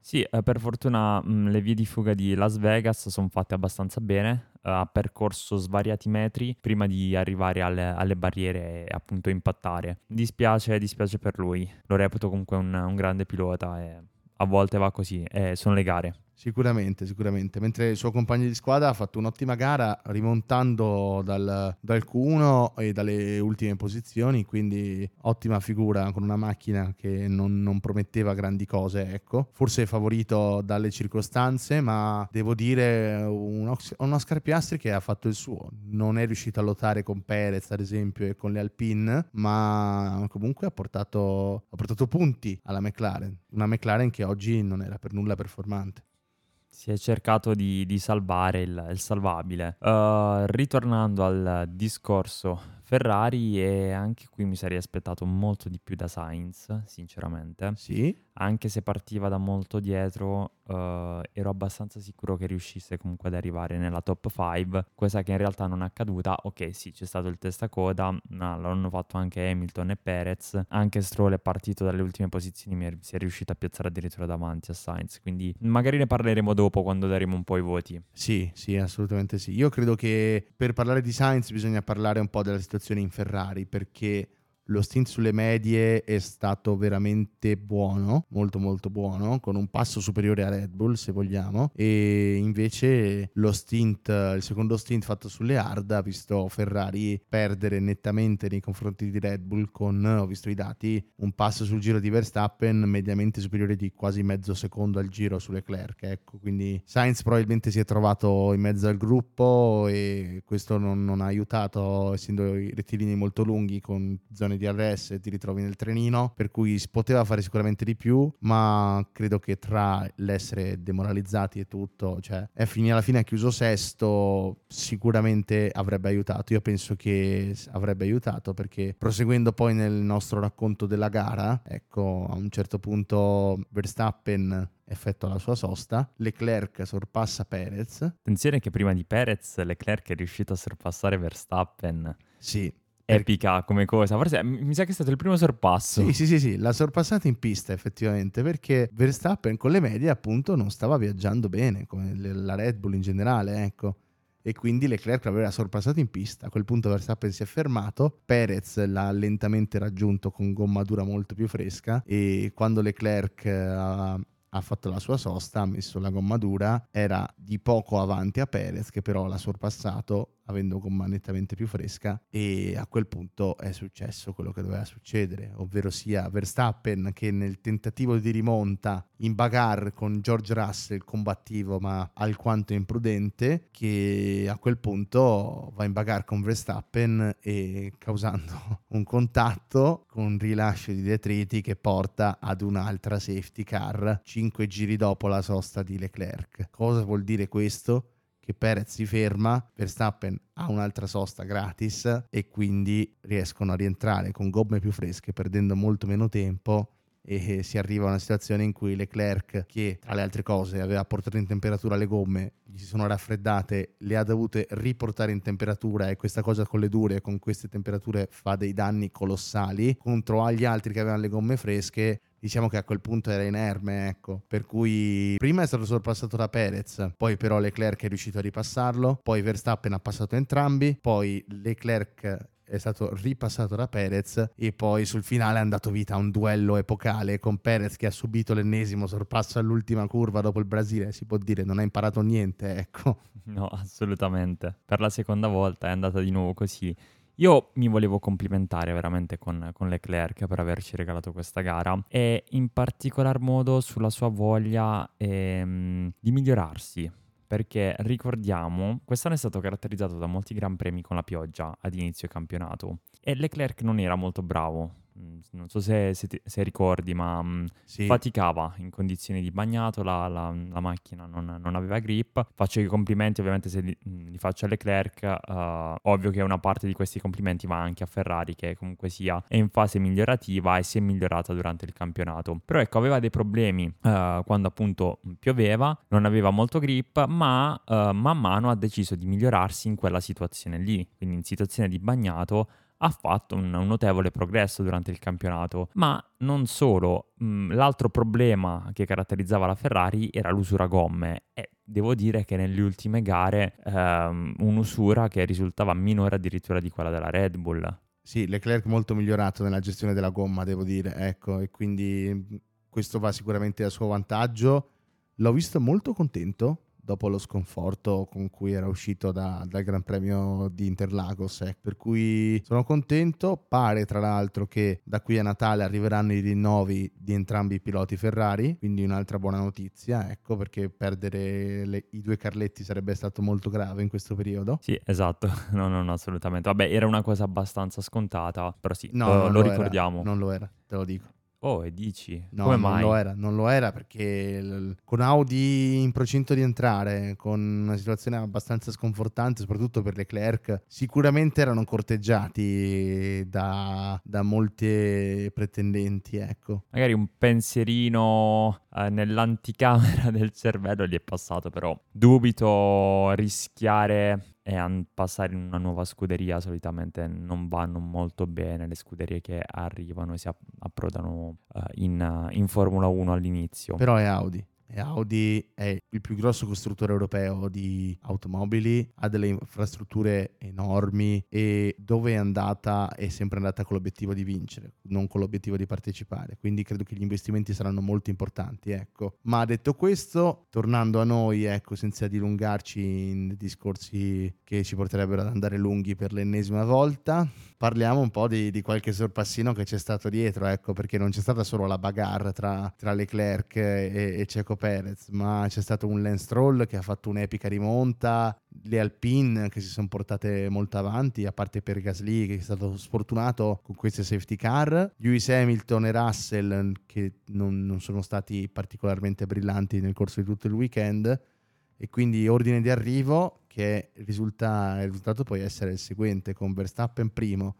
Sì, eh, per fortuna mh, le vie di fuga di Las Vegas sono fatte abbastanza bene, eh, ha percorso svariati metri prima di arrivare alle, alle barriere e appunto impattare. Dispiace, dispiace per lui, lo reputo comunque un, un grande pilota e a volte va così, e sono le gare. Sicuramente, sicuramente. Mentre il suo compagno di squadra ha fatto un'ottima gara rimontando dal, dal Q1 e dalle ultime posizioni, quindi ottima figura con una macchina che non, non prometteva grandi cose, ecco. Forse favorito dalle circostanze, ma devo dire un, un Oscar Piastri che ha fatto il suo. Non è riuscito a lottare con Perez, ad esempio, e con le Alpine, ma comunque ha portato, ha portato punti alla McLaren. Una McLaren che oggi non era per nulla performante. Si è cercato di, di salvare il, il salvabile. Uh, ritornando al discorso Ferrari, e anche qui mi sarei aspettato molto di più da Sainz, sinceramente. Sì, Anche se partiva da molto dietro, uh, ero abbastanza sicuro che riuscisse comunque ad arrivare nella top 5, cosa che in realtà non è accaduta. Ok, sì, c'è stato il testacoda, ma l'hanno fatto anche Hamilton e Perez. Anche Stroll è partito dalle ultime posizioni, mi è- si è riuscito a piazzare addirittura davanti a Sainz. Quindi magari ne parleremo dopo quando daremo un po' i voti. Sì, sì, assolutamente sì. Io credo che per parlare di Sainz bisogna parlare un po' della situazione in Ferrari perché lo stint sulle medie è stato veramente buono, molto molto buono, con un passo superiore a Red Bull se vogliamo. E invece lo stint, il secondo stint fatto sulle hard ha visto Ferrari perdere nettamente nei confronti di Red Bull con, ho visto i dati, un passo sul giro di Verstappen mediamente superiore di quasi mezzo secondo al giro su Leclerc, ecco, quindi Sainz probabilmente si è trovato in mezzo al gruppo e questo non, non ha aiutato essendo i rettilini molto lunghi con zone di RS ti ritrovi nel trenino, per cui si poteva fare sicuramente di più, ma credo che tra l'essere demoralizzati e tutto, cioè è fini alla fine ha chiuso sesto, sicuramente avrebbe aiutato. Io penso che avrebbe aiutato perché proseguendo poi nel nostro racconto della gara, ecco, a un certo punto Verstappen effettua la sua sosta, Leclerc sorpassa Perez. Attenzione che prima di Perez Leclerc è riuscito a sorpassare Verstappen. Sì, Epica come cosa. Forse mi sa che è stato il primo sorpasso. Sì, sì, sì, sì, l'ha sorpassata in pista effettivamente perché Verstappen con le medie appunto non stava viaggiando bene, come la Red Bull in generale, ecco. E quindi Leclerc l'aveva sorpassato in pista. A quel punto Verstappen si è fermato, Perez l'ha lentamente raggiunto con gomma dura molto più fresca e quando Leclerc eh, ha, ha fatto la sua sosta, ha messo la gomma dura, era di poco avanti a Perez che però l'ha sorpassato avendo gomma nettamente più fresca e a quel punto è successo quello che doveva succedere, ovvero sia Verstappen che nel tentativo di rimonta in bagarre con George Russell combattivo ma alquanto imprudente che a quel punto va in bagarre con Verstappen e causando un contatto con rilascio di detriti che porta ad un'altra safety car 5 giri dopo la sosta di Leclerc. Cosa vuol dire questo? Che Perez si ferma, Verstappen ha un'altra sosta gratis e quindi riescono a rientrare con gomme più fresche perdendo molto meno tempo e si arriva a una situazione in cui Leclerc che tra le altre cose aveva portato in temperatura le gomme gli si sono raffreddate le ha dovute riportare in temperatura e questa cosa con le dure con queste temperature fa dei danni colossali contro agli altri che avevano le gomme fresche diciamo che a quel punto era inerme, ecco. Per cui prima è stato sorpassato da Perez, poi però Leclerc è riuscito a ripassarlo, poi Verstappen ha passato entrambi, poi Leclerc è stato ripassato da Perez e poi sul finale è andato vita un duello epocale con Perez che ha subito l'ennesimo sorpasso all'ultima curva dopo il Brasile, si può dire non ha imparato niente, ecco. No, assolutamente. Per la seconda volta è andata di nuovo così. Io mi volevo complimentare veramente con, con, Leclerc per averci regalato questa gara e in particolar modo sulla sua voglia ehm, di migliorarsi. Perché ricordiamo, quest'anno è stato caratterizzato da molti gran premi con la pioggia ad inizio campionato e Leclerc non era molto bravo non so se, se, ti, se ricordi, ma mm, sì. faticava in condizioni di bagnato, la, la, la macchina non, non, aveva grip. Faccio i complimenti ovviamente se li, mm, li faccio a Leclerc, uh, ovvio che una parte di questi complimenti va anche a Ferrari che comunque sia è in fase migliorativa e si è migliorata durante il campionato. Però ecco, aveva dei problemi uh, quando appunto pioveva, non aveva molto grip, ma uh, man mano ha deciso di migliorarsi in quella situazione lì, quindi in situazione di bagnato ha fatto un, un, notevole progresso durante il campionato, ma non solo, mh, mm, l'altro problema che caratterizzava la Ferrari era l'usura gomme e devo dire che nelle ultime gare ehm, un'usura che risultava minore addirittura di quella della Red Bull. Sì, Leclerc molto migliorato nella gestione della gomma, devo dire, ecco, e quindi questo va sicuramente a suo vantaggio. L'ho visto molto contento dopo lo sconforto con cui era uscito da, dal Gran Premio di Interlagos. Eh. Per cui sono contento. Pare tra l'altro che da qui a Natale arriveranno i rinnovi di entrambi i piloti Ferrari, quindi un'altra buona notizia, ecco perché perdere le, i due Carletti sarebbe stato molto grave in questo periodo. Sì, esatto, no, no, no, assolutamente. Vabbè, era una cosa abbastanza scontata, però sì, no, lo, lo ricordiamo. Era, non lo era, te lo dico. Oh, e dici? No, Come non mai? lo era, non lo era perché l- con Audi in procinto di entrare, con una situazione abbastanza sconfortante, soprattutto per Leclerc, sicuramente erano corteggiati da, da molte pretendenti, ecco. Magari un pensierino eh, nell'anticamera del cervello gli è passato, però dubito rischiare e passare in una nuova scuderia solitamente non vanno molto bene le scuderie che arrivano e si app- approdano uh, in, in Formula 1 all'inizio. Però è Audi Audi è il più grosso costruttore europeo di automobili, ha delle infrastrutture enormi e dove è andata è sempre andata con l'obiettivo di vincere, non con l'obiettivo di partecipare. Quindi credo che gli investimenti saranno molto importanti, ecco. Ma detto questo, tornando a noi, ecco, senza dilungarci in discorsi che ci porterebbero ad andare lunghi per l'ennesima volta, parliamo un po' di, di qualche sorpassino che c'è stato dietro, ecco, perché non c'è stata solo la bagarre tra, tra Leclerc e, e Ceco Perez, ma c'è stato un Lance Stroll che ha fatto un'epica rimonta, le Alpine che si sono portate molto avanti, a parte per Gasly che è stato sfortunato con queste safety car, Lewis Hamilton e Russell che non, non sono stati particolarmente brillanti nel corso di tutto il weekend e quindi ordine di arrivo che risulta, il risultato poi essere il seguente con Verstappen primo,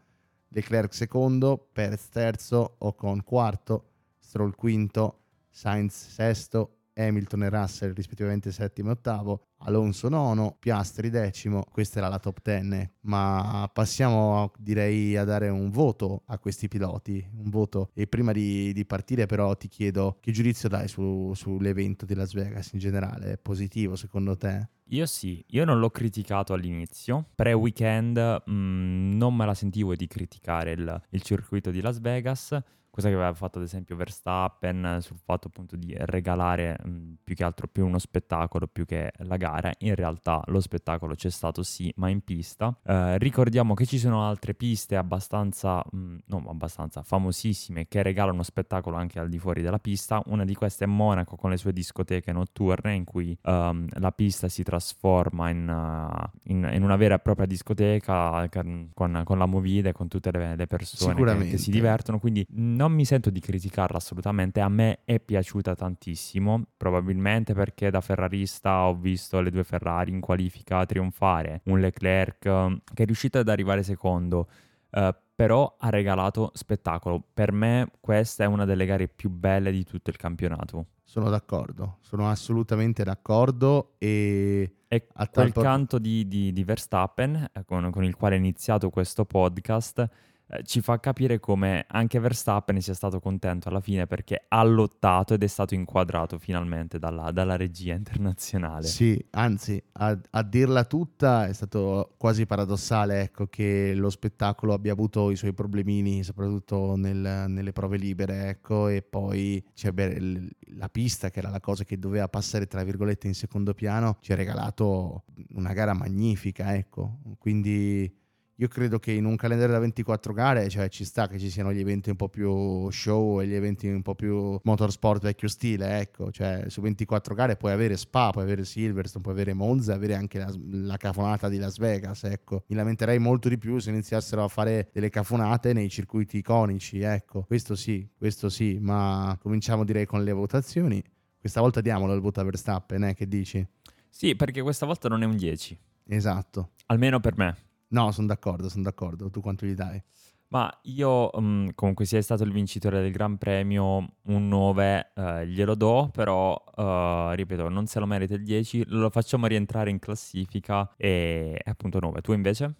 Leclerc secondo, Perez terzo, Ocon quarto, Stroll quinto, Sainz sesto, Hamilton e Russell rispettivamente settimo e ottavo, Alonso nono, Piastri decimo, questa era la top ten, ma passiamo direi a dare un voto a questi piloti, un voto. E prima di, di partire però ti chiedo che giudizio dai su, sull'evento di Las Vegas in generale, è positivo secondo te? Io sì, io non l'ho criticato all'inizio, pre-weekend mh, mm, non me la sentivo di criticare il, il circuito di Las Vegas, cosa che aveva fatto ad esempio Verstappen sul fatto appunto di regalare mh, più che altro più uno spettacolo più che la gara. In realtà lo spettacolo c'è stato sì, ma in pista. Eh, ricordiamo che ci sono altre piste abbastanza, mh, no abbastanza, famosissime che regalano spettacolo anche al di fuori della pista. Una di queste è Monaco con le sue discoteche notturne in cui um, la pista si trasforma in, uh, in, in, una vera e propria discoteca con, con la movida e con tutte le, le persone che, che, si divertono. Quindi non mi sento di criticarla assolutamente, a me è piaciuta tantissimo, probabilmente perché da ferrarista ho visto le due Ferrari in qualifica trionfare, un Leclerc um, che è riuscito ad arrivare secondo. Uh, però ha regalato spettacolo. Per me questa è una delle gare più belle di tutto il campionato. Sono d'accordo, sono assolutamente d'accordo e... E a quel tal... canto di, di, di Verstappen, eh, con, con, il quale è iniziato questo podcast, eh, ci fa capire come anche Verstappen sia stato contento alla fine perché ha lottato ed è stato inquadrato finalmente dalla, dalla regia internazionale. Sì, anzi, a, a, dirla tutta è stato quasi paradossale ecco, che lo spettacolo abbia avuto i suoi problemini, soprattutto nel, nelle prove libere, ecco, e poi cioè, beh, la pista, che era la cosa che doveva passare tra virgolette in secondo piano, ci ha regalato una gara magnifica, ecco. Quindi io credo che in un calendario da 24 gare, cioè ci sta che ci siano gli eventi un po' più show e gli eventi un po' più motorsport vecchio stile, ecco, cioè su 24 gare puoi avere Spa, puoi avere Silverstone, puoi avere Monza, avere anche la, la cafonata di Las Vegas, ecco. Mi lamenterei molto di più se iniziassero a fare delle cafonate nei circuiti iconici, ecco. Questo sì, questo sì, ma cominciamo direi con le votazioni. Questa volta diamolo il voto a Verstappen, eh, che dici? Sì, perché questa volta non è un 10. Esatto. Almeno per me. No, sono d'accordo, sono d'accordo. Tu quanto gli dai? Ma io um, comunque sia stato il vincitore del Gran Premio, un 9 uh, glielo do, però uh, ripeto, non se lo merita il 10, lo facciamo rientrare in classifica e appunto 9. Tu invece?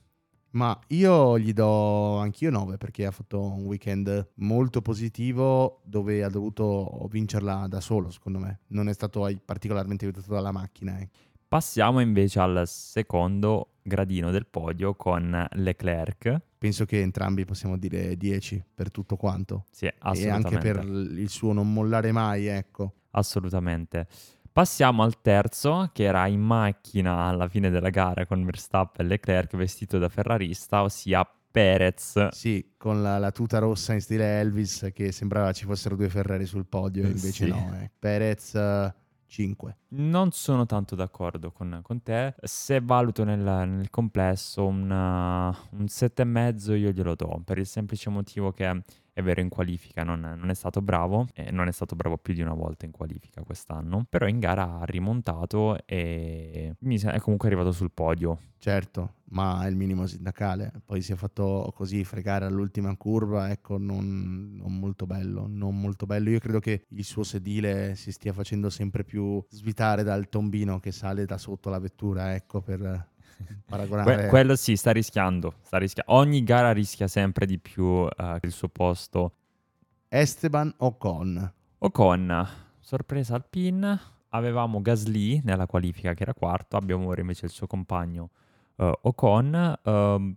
Ma io gli do anch'io 9 perché ha fatto un weekend molto positivo dove ha dovuto vincerla da solo, secondo me. Non è stato particolarmente aiutato dalla macchina. Eh. Passiamo invece al secondo gradino del podio con Leclerc. Penso che entrambi possiamo dire 10 per tutto quanto. Sì, assolutamente. E anche per il suo non mollare mai, ecco. Assolutamente. Passiamo al terzo, che era in macchina alla fine della gara con Verstappen e Leclerc vestito da ferrarista, ossia Perez. Sì, con la, la, tuta rossa in stile Elvis, che sembrava ci fossero due Ferrari sul podio, invece sì. no. Eh. Perez 5. Non sono tanto d'accordo con, con te. Se valuto nel, nel complesso una, un 7,5 io glielo do, per il semplice motivo che è vero in qualifica non, non, è stato bravo, e non è stato bravo più di una volta in qualifica quest'anno, però in gara ha rimontato e è comunque arrivato sul podio. Certo, ma è il minimo sindacale, poi si è fatto così fregare all'ultima curva, ecco, non, non molto bello, non molto bello. Io credo che il suo sedile si stia facendo sempre più svitare dal tombino che sale da sotto la vettura, ecco, per paragonare. Que- quello sì, sta rischiando, sta rischia- Ogni gara rischia sempre di più uh, il suo posto. Esteban Ocon. Ocon, sorpresa al pin. Avevamo Gasly nella qualifica che era quarto, abbiamo ora invece il suo compagno uh, Ocon. Uh,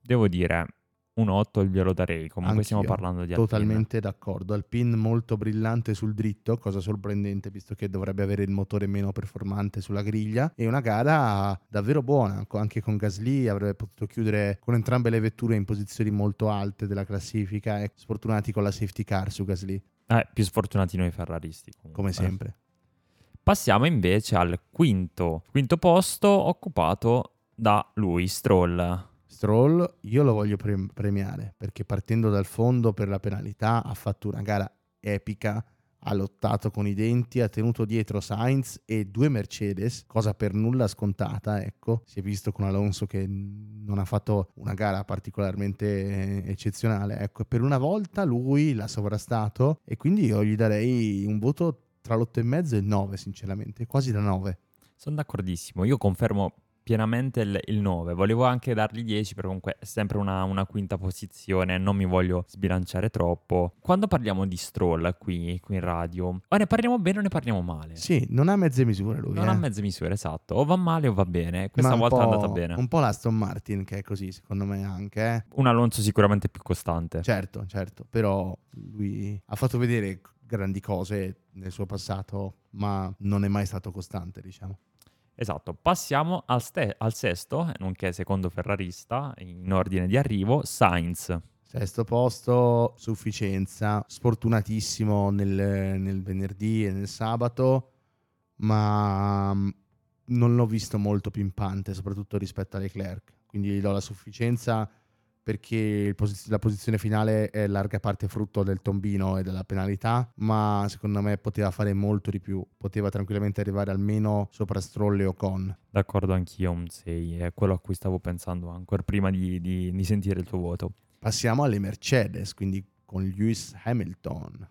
devo dire, un 8 glielo darei. Comunque Anch'io, stiamo parlando di Alpine. Totalmente d'accordo. Alpine molto brillante sul dritto, cosa sorprendente visto che dovrebbe avere il motore meno performante sulla griglia. E una gara davvero buona, anche con Gasly avrebbe potuto chiudere con entrambe le vetture in posizioni molto alte della classifica. E sfortunati con la safety car su Gasly. Eh, più sfortunati noi ferraristi. Comunque. Come sempre. Passiamo invece al quinto, quinto posto occupato da lui, Stroll. Stroll io lo voglio pre- premiare perché partendo dal fondo per la penalità ha fatto una gara epica, ha lottato con i denti, ha tenuto dietro Sainz e due Mercedes, cosa per nulla scontata, ecco. Si è visto con Alonso che non ha fatto una gara particolarmente eccezionale, ecco. Per una volta lui l'ha sovrastato e quindi io gli darei un voto tra l'8,5 e il 9, sinceramente, quasi da 9. Sono d'accordissimo, io confermo pienamente il, il 9. Volevo anche dargli 10 perché comunque è sempre una, una, quinta posizione, non mi voglio sbilanciare troppo. Quando parliamo di Stroll qui, qui in radio, o ne parliamo bene o ne parliamo male? Sì, non ha mezze misure lui. Non eh. ha mezze misure, esatto. O va male o va bene. Questa volta è andata bene. Un po' l'Aston Martin che è così, secondo me anche. Eh. Un Alonso sicuramente più costante. Certo, certo, però lui ha fatto vedere grandi cose nel suo passato, ma non è mai stato costante, diciamo. Esatto, passiamo al, ste- al sesto, nonché secondo ferrarista in ordine di arrivo, Sainz. Sesto posto, sufficienza, sfortunatissimo nel, nel venerdì e nel sabato, ma mm, non l'ho visto molto pimpante, soprattutto rispetto a Leclerc. Quindi gli do la sufficienza perché posi- la posizione finale è larga parte frutto del tombino e della penalità, ma secondo me poteva fare molto di più, poteva tranquillamente arrivare almeno sopra Stroll e Ocon. D'accordo anch'io, un 6, è quello a cui stavo pensando ancora prima di, di, di sentire il tuo voto. Passiamo alle Mercedes, quindi con Lewis Hamilton.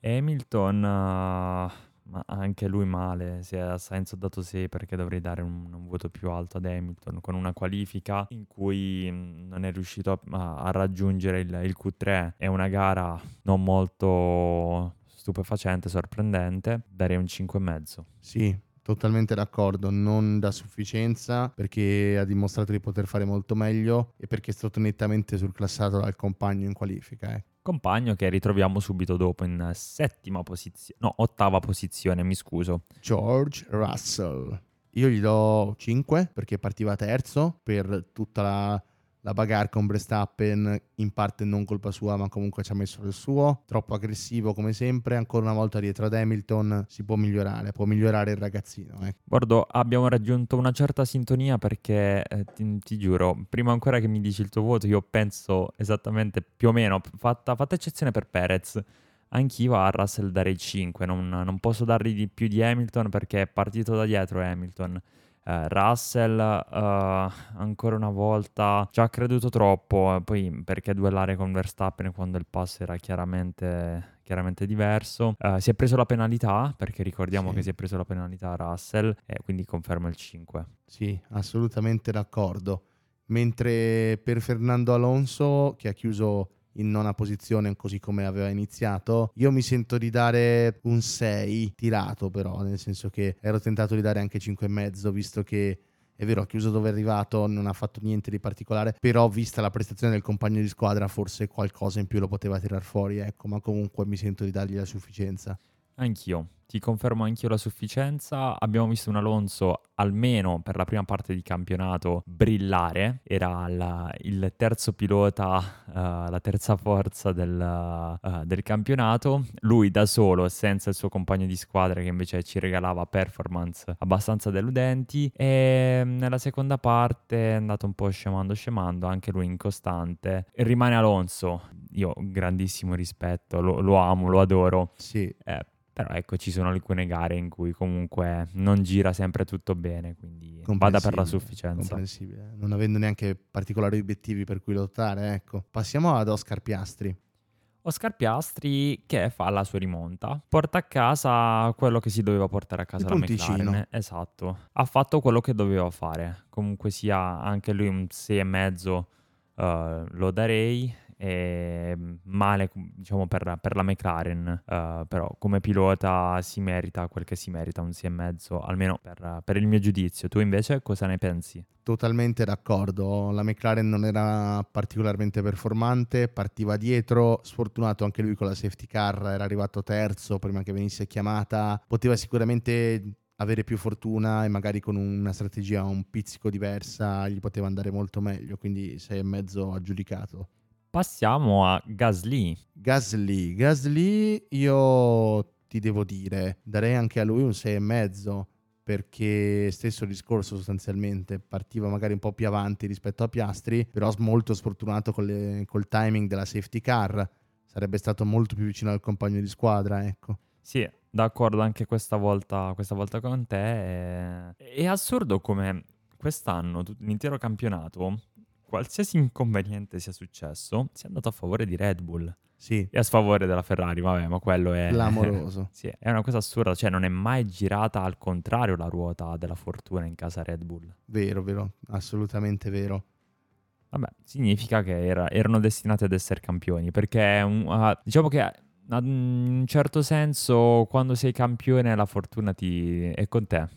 Hamilton... Uh ma anche lui male. Se a Sainz ho dato 6 perché dovrei dare un, un, voto più alto ad Hamilton con una qualifica in cui mm, non è riuscito a, a raggiungere il, il Q3. È una gara non molto stupefacente, sorprendente. Darei un 5,5. Sì, totalmente d'accordo, non da sufficienza perché ha dimostrato di poter fare molto meglio e perché è stato nettamente surclassato dal compagno in qualifica. Eh. Compagno che ritroviamo subito dopo in settima posizione, no, ottava posizione, mi scuso. George Russell. Io gli do 5 perché partiva terzo per tutta la la bagarre con Verstappen in parte non colpa sua ma comunque ci ha messo del suo. Troppo aggressivo come sempre. Ancora una volta dietro ad Hamilton si può migliorare può migliorare il ragazzino eh. Guardo abbiamo raggiunto una certa sintonia perché eh, ti, ti, giuro prima ancora che mi dici il tuo voto io penso esattamente più o meno fatta, fatta eccezione per Perez anch'io a Russell darei 5 non, non posso dargli di più di Hamilton perché è partito da dietro Hamilton Uh, Russell uh, ancora una volta ci ha creduto troppo, poi perché duellare con Verstappen quando il passo era chiaramente, chiaramente diverso. Uh, si è preso la penalità, perché ricordiamo sì. che si è preso la penalità Russell, e quindi confermo il 5. Sì, assolutamente d'accordo. Mentre per Fernando Alonso, che ha chiuso in nona posizione così come aveva iniziato. Io mi sento di dare un 6 tirato però, nel senso che ero tentato di dare anche 5,5 visto che è vero, ha chiuso dove è arrivato, non ha fatto niente di particolare, però vista la prestazione del compagno di squadra forse qualcosa in più lo poteva tirar fuori, ecco, ma comunque mi sento di dargli la sufficienza. Anch'io, ti confermo anch'io la sufficienza. Abbiamo visto un Alonso almeno per la prima parte di campionato brillare, era la, il terzo pilota, uh, la terza forza del, uh, del, campionato, lui da solo senza il suo compagno di squadra che invece ci regalava performance abbastanza deludenti e nella seconda parte è andato un po' scemando scemando, anche lui incostante. Rimane Alonso, io grandissimo rispetto, lo, lo amo, lo adoro. Sì. Eh, però ecco, ci sono alcune gare in cui comunque non gira sempre tutto bene, quindi vada per la sufficienza. Comprensibile, non avendo neanche particolari obiettivi per cui lottare, ecco. Passiamo ad Oscar Piastri. Oscar Piastri che fa la sua rimonta, porta a casa quello che si doveva portare a casa Il la punticino. McLaren. Esatto, ha fatto quello che doveva fare. Comunque sia anche lui un 6,5 uh, lo darei e male diciamo per, per la McLaren uh, però come pilota si merita quel che si merita un 6,5 almeno per, per, il mio giudizio. Tu invece cosa ne pensi? Totalmente d'accordo. La McLaren non era particolarmente performante partiva dietro sfortunato anche lui con la safety car era arrivato terzo prima che venisse chiamata. Poteva sicuramente avere più fortuna e magari con una strategia un pizzico diversa gli poteva andare molto meglio quindi 6,5 aggiudicato Passiamo a Gasly. Gasly, Gasly io ti devo dire, darei anche a lui un 6,5 perché stesso discorso sostanzialmente partiva magari un po' più avanti rispetto a Piastri, però molto sfortunato le, col timing della safety car, sarebbe stato molto più vicino al compagno di squadra, ecco. Sì, d'accordo anche questa volta, questa volta con te. È, è assurdo come quest'anno l'intero campionato qualsiasi inconveniente sia successo, sia andato a favore di Red Bull. Sì. E a sfavore della Ferrari, vabbè, ma quello è... Clamoroso. sì, è una cosa assurda, cioè non è mai girata al contrario la ruota della fortuna in casa Red Bull. Vero, vero, assolutamente vero. Vabbè, significa che era, erano destinati ad essere campioni, perché un, uh, diciamo che in un certo senso quando sei campione la fortuna ti è con te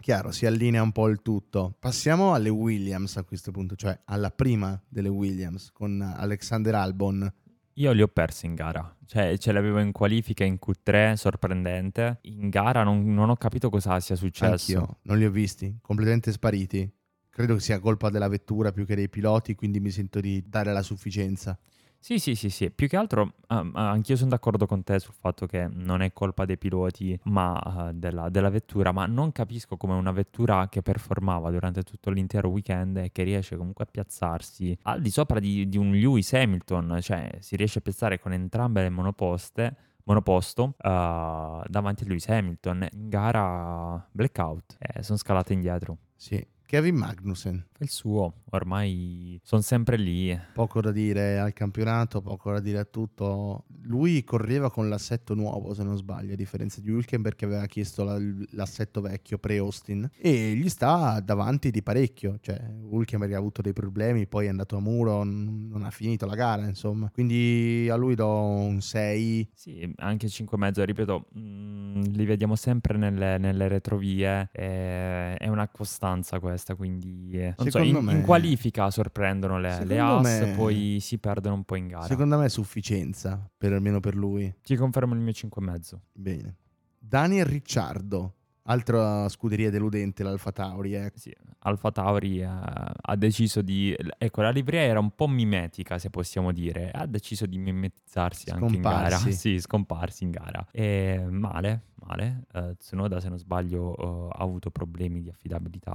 chiaro, si allinea un po' il tutto. Passiamo alle Williams a questo punto, cioè alla prima delle Williams con Alexander Albon. Io li ho persi in gara, cioè ce l'avevo in qualifica in Q3, sorprendente. In gara non, non ho capito cosa sia successo. Anch'io, non li ho visti, completamente spariti. Credo che sia colpa della vettura più che dei piloti, quindi mi sento di dare la sufficienza. Sì, sì, sì, sì. Più che altro uh, anch'io sono d'accordo con te sul fatto che non è colpa dei piloti, ma uh, della, della, vettura, ma non capisco come una vettura che performava durante tutto l'intero weekend e che riesce comunque a piazzarsi al di sopra di, di un Lewis Hamilton, cioè si riesce a piazzare con entrambe le monoposte monoposto uh, davanti a Lewis Hamilton in gara blackout e sono scalate indietro. Sì, Kevin Magnussen. Fa il suo, ormai sono sempre lì. Poco da dire al campionato, poco da dire a tutto. Lui correva con l'assetto nuovo, se non sbaglio, a differenza di Hülkenberg che aveva chiesto la- l'assetto vecchio pre-Austin. E gli sta davanti di parecchio. Cioè, Hülkenberg ha avuto dei problemi, poi è andato a muro, n- non ha finito la gara, insomma. Quindi a lui do un 6. Sì, anche 5,5, ripeto, mm, li vediamo sempre nelle, nelle retrovie. è una costanza questa, quindi eh, non so, in, me- in qualifica sorprendono le, le AS, me- poi si perdono un po' in gara. Secondo me è sufficienza, per almeno per lui. Ti confermo il mio 5,5. Bene. Daniel Ricciardo, altra scuderia deludente, l'Alfa Tauri. Eh. Sì, Alfa Tauri eh, ha deciso di... Ecco, la livrea era un po' mimetica, se possiamo dire. Ha deciso di mimetizzarsi anche in gara. Scomparsi. Sì, scomparsi in gara. E male, male. Eh, Tsunoda, se non sbaglio, eh, ha avuto problemi di affidabilità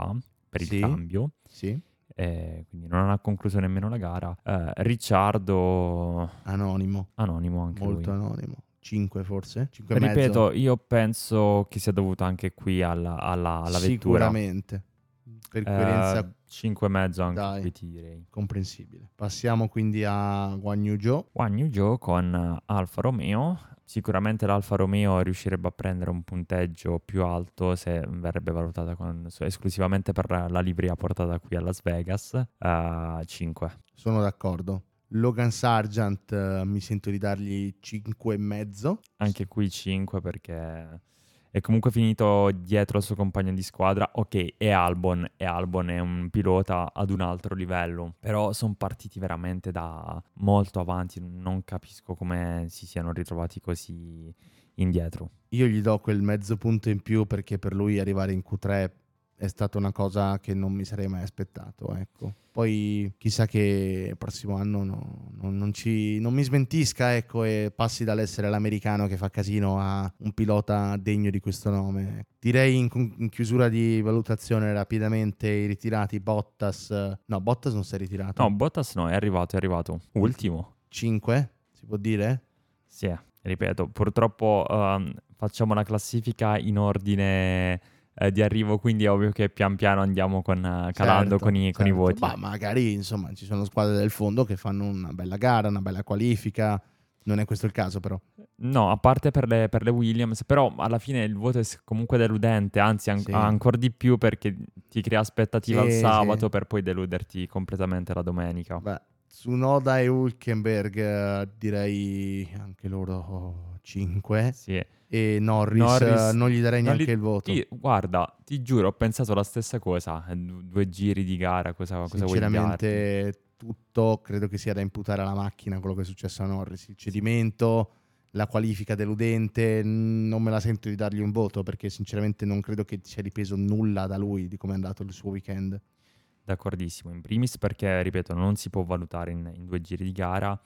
per il Sì. cambio. Sì, eh, quindi non ha concluso nemmeno la gara. Eh, Ricciardo, anonimo, anonimo anche molto lui. anonimo. 5 forse? 5 e mezzo? Ripeto, io penso che sia dovuto anche qui alla, alla, alla vettura. Sicuramente. Per coerenza 5 e mezzo anche Dai. qui ti direi. comprensibile. Passiamo quindi a Guan Yu Zhou. Juan Yu Zhou con eh, Alfa Romeo. Sicuramente l'Alfa Romeo riuscirebbe a prendere un punteggio più alto se verrebbe valutata con- esclusivamente per la livrea portata qui a Las Vegas. 5. Sono d'accordo. Logan Sargent eh, mi sento di dargli 5 e mezzo. Anche qui 5 perché è comunque finito dietro al suo compagno di squadra. Ok, è Albon, e Albon è un pilota ad un altro livello, però sono partiti veramente da molto avanti, non capisco come si siano ritrovati così indietro. Io gli do quel mezzo punto in più perché per lui arrivare in Q3 è stata una cosa che non mi sarei mai aspettato. Ecco. Poi chissà che il prossimo anno no- non, non ci- non mi smentisca ecco, e passi dall'essere l'americano che fa casino a un pilota degno di questo nome. Direi in, in chiusura di valutazione rapidamente i ritirati Bottas. No, Bottas non si è ritirato. No, Bottas no, è arrivato, è arrivato. Ultimo. 5, si può dire? Sì, ripeto, purtroppo ehm, facciamo la classifica in ordine eh, di arrivo, quindi è ovvio che pian piano andiamo con, eh, calando Certo, con, i, con i certo. voti. Ma magari insomma ci sono squadre del fondo che fanno una bella gara, una bella qualifica. Non è questo il caso, però. No, a parte per le, per le Williams, però alla fine il voto è comunque deludente, anzi an- Sì. ancora di più perché ti crea aspettativa Sì, sì. sabato per poi deluderti completamente la domenica. Beh, Tsunoda e Hulkenberg direi anche loro 5. Sì. E Norris, Norris- non gli darei neanche li- il voto. Ti- guarda, ti giuro, ho pensato la stessa cosa. eh, du- Due giri di gara, cosa, cosa vuoi? Sinceramente, tutto credo che sia da imputare alla macchina quello che è successo a Norris. Il cedimento, la qualifica deludente, non me la sento di dargli un voto perché sinceramente non credo che sia dipeso nulla da lui, di come è andato il suo weekend. D'accordissimo, in primis perché, ripeto, non si può valutare in, in due giri di gara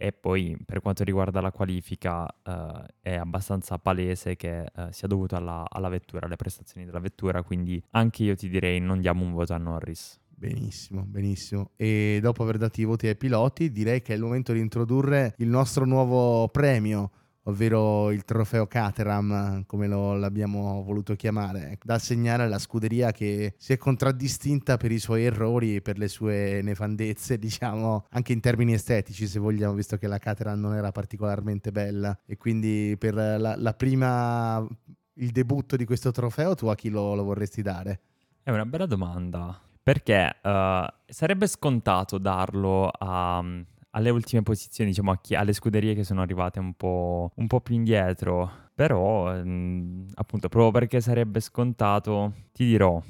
e poi per quanto riguarda la qualifica eh, è abbastanza palese che eh, sia dovuto alla, alla vettura, alle prestazioni della vettura, quindi anche io ti direi non diamo un voto a Norris. Benissimo, benissimo. E dopo aver dato i voti ai piloti, direi che è il momento di introdurre il nostro nuovo premio, ovvero il trofeo Caterham, come lo, l'abbiamo voluto chiamare, da assegnare alla scuderia che si è contraddistinta per i suoi errori e per le sue nefandezze, diciamo, anche in termini estetici, se vogliamo, visto che la Caterham non era particolarmente bella. E quindi per la, la prima, il debutto di questo trofeo, tu a chi lo- lo vorresti dare? È una bella domanda. Perché eh, sarebbe scontato darlo a- alle ultime posizioni, diciamo, chi- alle scuderie che sono arrivate un po', un po' più indietro. Però, ehm, appunto, proprio perché sarebbe scontato, ti dirò,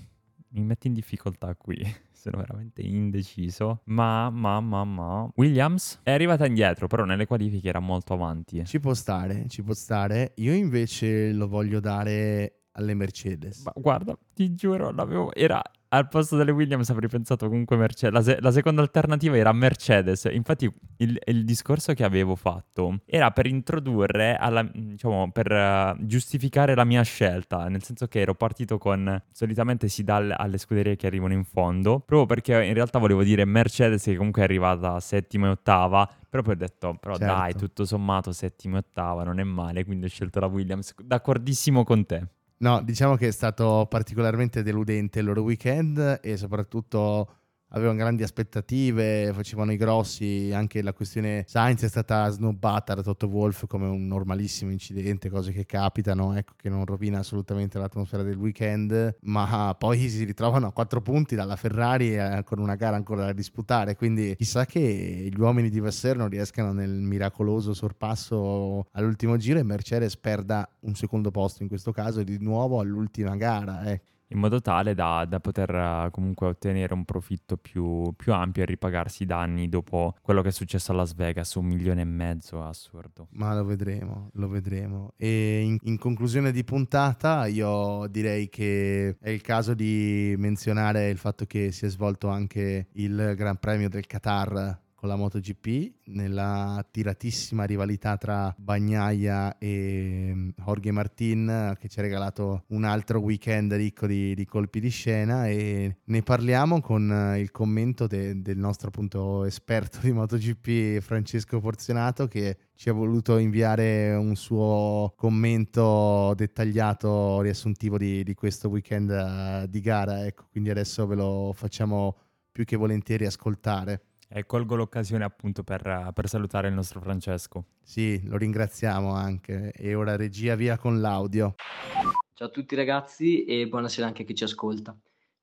mi metti in difficoltà qui. Sono veramente indeciso. Ma, ma, ma, ma. Williams è arrivata indietro, però nelle qualifiche era molto avanti. Ci può stare, ci può stare. Io invece lo voglio dare alle Mercedes. Ma guarda, ti giuro, l'avevo. Era al posto delle Williams avrei pensato comunque Mercedes. La, se- la seconda alternativa era Mercedes. Infatti, il, il discorso che avevo fatto era per introdurre, alla- diciamo, per eh, giustificare la mia scelta. Nel senso che ero partito con. Solitamente si dà alle, alle scuderie che arrivano in fondo. Proprio perché in realtà volevo dire Mercedes, che comunque è arrivata settima e ottava. Però poi ho detto, però Certo. dai, tutto sommato settima e ottava non è male. Quindi ho scelto la Williams. D'accordissimo con te. No, diciamo che è stato particolarmente deludente il loro weekend e soprattutto avevano grandi aspettative, facevano i grossi, anche la questione Sainz è stata snobbata da Toto Wolf come un normalissimo incidente, cose che capitano, ecco che non rovina assolutamente l'atmosfera del weekend, ma poi si ritrovano a quattro punti dalla Ferrari eh, con una gara ancora da disputare, quindi chissà che gli uomini di Vasseur non riescano nel miracoloso sorpasso all'ultimo giro e Mercedes perda un secondo posto in questo caso di nuovo all'ultima gara. Eh in modo tale da, da poter uh, comunque ottenere un profitto più, più, ampio e ripagarsi i danni dopo quello che è successo a Las Vegas, un milione e mezzo, assurdo. Ma lo vedremo, lo vedremo. E in, in conclusione di puntata io direi che è il caso di menzionare il fatto che si è svolto anche il Gran Premio del Qatar con la MotoGP nella tiratissima rivalità tra Bagnaia e mm, Jorge Martin che ci ha regalato un altro weekend ricco di, di colpi di scena. E ne parliamo con eh, il commento de, del nostro appunto esperto di MotoGP Francesco Porzionato che ci ha voluto inviare un suo commento dettagliato riassuntivo di, di questo weekend uh, di gara. Ecco quindi adesso ve lo facciamo più che volentieri ascoltare e colgo l'occasione appunto per, per, salutare il nostro Francesco. Sì, lo ringraziamo anche. E ora regia via con l'audio. Ciao a tutti ragazzi e buonasera anche a chi ci ascolta.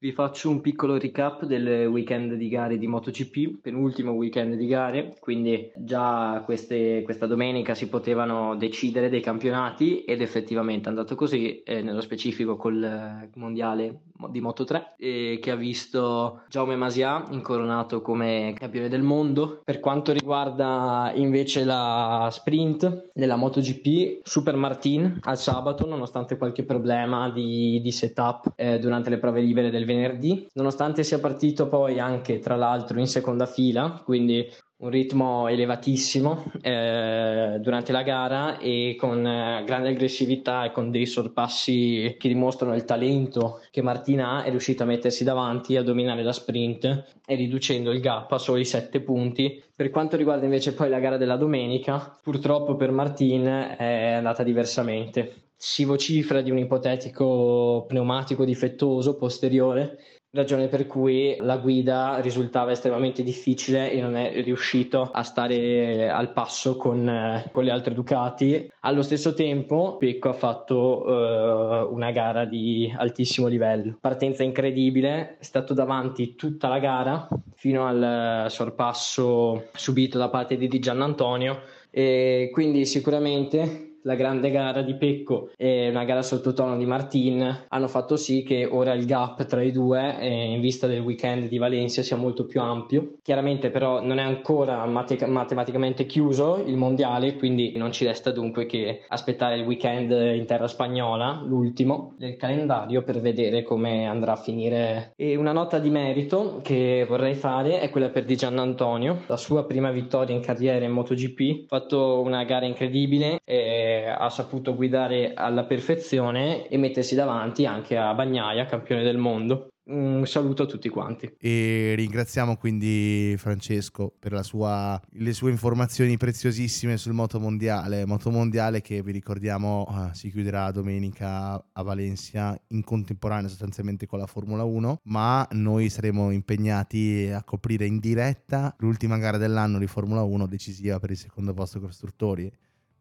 Vi faccio un piccolo recap del weekend di gare di MotoGP, penultimo weekend di gare, quindi già queste, questa domenica si potevano decidere dei campionati ed effettivamente è andato così, eh, nello specifico col mondiale di Moto3, eh, che ha visto Jaume Masia incoronato come campione del mondo. Per quanto riguarda invece la sprint della MotoGP, Super Martin al sabato, nonostante qualche problema di, di setup eh, durante le prove libere del venerdì, nonostante sia partito poi anche tra l'altro in seconda fila, quindi un ritmo elevatissimo eh, durante la gara e con eh, grande aggressività e con dei sorpassi che dimostrano il talento che Martina è riuscita a mettersi davanti a dominare la sprint e riducendo il gap a soli 7 punti. Per quanto riguarda invece poi la gara della domenica, purtroppo per Martin è andata diversamente. Si vocifera di un ipotetico pneumatico difettoso posteriore ragione per cui la guida risultava estremamente difficile e non è riuscito a stare al passo con, eh, con le altre Ducati. Allo stesso tempo, Pecco ha fatto uh, una gara di altissimo livello, partenza incredibile, è stato davanti tutta la gara fino al sorpasso subito da parte di Di Giannantonio e quindi sicuramente la grande gara di Pecco e una gara sottotono di Martin hanno fatto sì che ora il gap tra i due eh, in vista del weekend di Valencia sia molto più ampio. Chiaramente però non è ancora mate- matematicamente chiuso il mondiale, quindi non ci resta dunque che aspettare il weekend in terra spagnola, l'ultimo del calendario per vedere come andrà a finire. E una nota di merito che vorrei fare è quella per Di Gian Antonio, la sua prima vittoria in carriera in MotoGP, ha fatto una gara incredibile e ha saputo guidare alla perfezione e mettersi davanti anche a Bagnaia, campione del mondo. Un saluto a tutti quanti. E ringraziamo quindi Francesco per sua, le sue informazioni preziosissime sul moto mondiale. Moto mondiale che vi ricordiamo uh, si chiuderà domenica a Valencia in contemporanea sostanzialmente con la Formula 1, ma noi saremo impegnati a coprire in diretta l'ultima gara dell'anno di Formula 1 decisiva per il secondo posto costruttori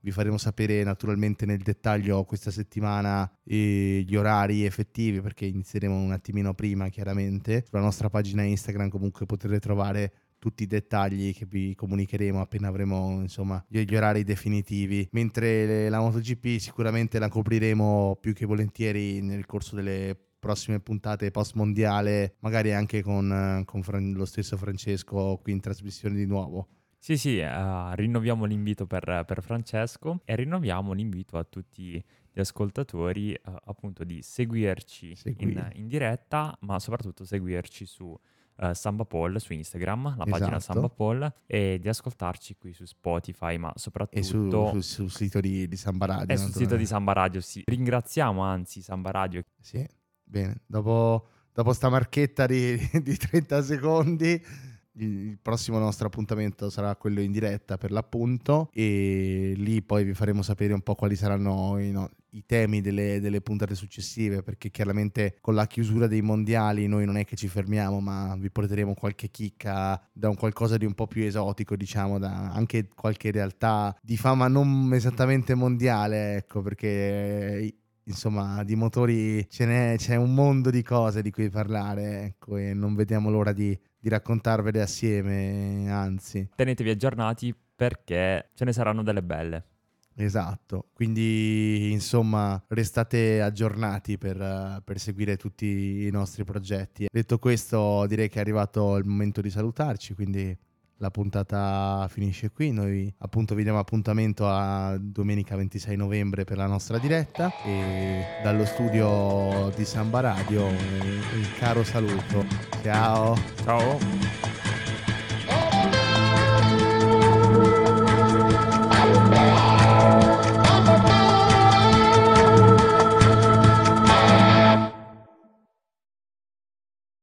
vi faremo sapere naturalmente nel dettaglio questa settimana gli orari effettivi perché inizieremo un attimino prima chiaramente. Sulla nostra pagina Instagram comunque potrete trovare tutti i dettagli che vi comunicheremo appena avremo insomma gli orari definitivi mentre la MotoGP sicuramente la copriremo più che volentieri nel corso delle prossime puntate post mondiale magari anche con, con lo stesso Francesco qui in trasmissione di nuovo sì, sì, uh, rinnoviamo l'invito per, per, Francesco e rinnoviamo l'invito a tutti gli ascoltatori uh, appunto di seguirci in, in, diretta, ma soprattutto seguirci su uh, Samba Paul su Instagram, la esatto. pagina Samba Paul, e di ascoltarci qui su Spotify, ma soprattutto... E su, su, sul sito di, di Samba Radio. E sul sito di Samba Radio, sì. Ringraziamo anzi Samba Radio. Sì, bene. Dopo, dopo sta marchetta di, di 30 secondi il prossimo nostro appuntamento sarà quello in diretta per l'appunto e lì poi vi faremo sapere un po' quali saranno i, no, i temi delle, delle, puntate successive perché chiaramente con la chiusura dei mondiali noi non è che ci fermiamo ma vi porteremo qualche chicca da un qualcosa di un po' più esotico diciamo da anche qualche realtà di fama non esattamente mondiale ecco perché insomma di motori ce n'è, c'è un mondo di cose di cui parlare ecco e non vediamo l'ora di di raccontarvele assieme, anzi. Tenetevi aggiornati perché ce ne saranno delle belle. Esatto, quindi insomma restate aggiornati per, per, seguire tutti i nostri progetti. Detto questo direi che è arrivato il momento di salutarci, quindi la puntata finisce qui. Noi appunto vi diamo appuntamento a domenica 26 novembre per la nostra diretta e dallo studio di Samba Radio un, caro saluto. Ciao. Ciao.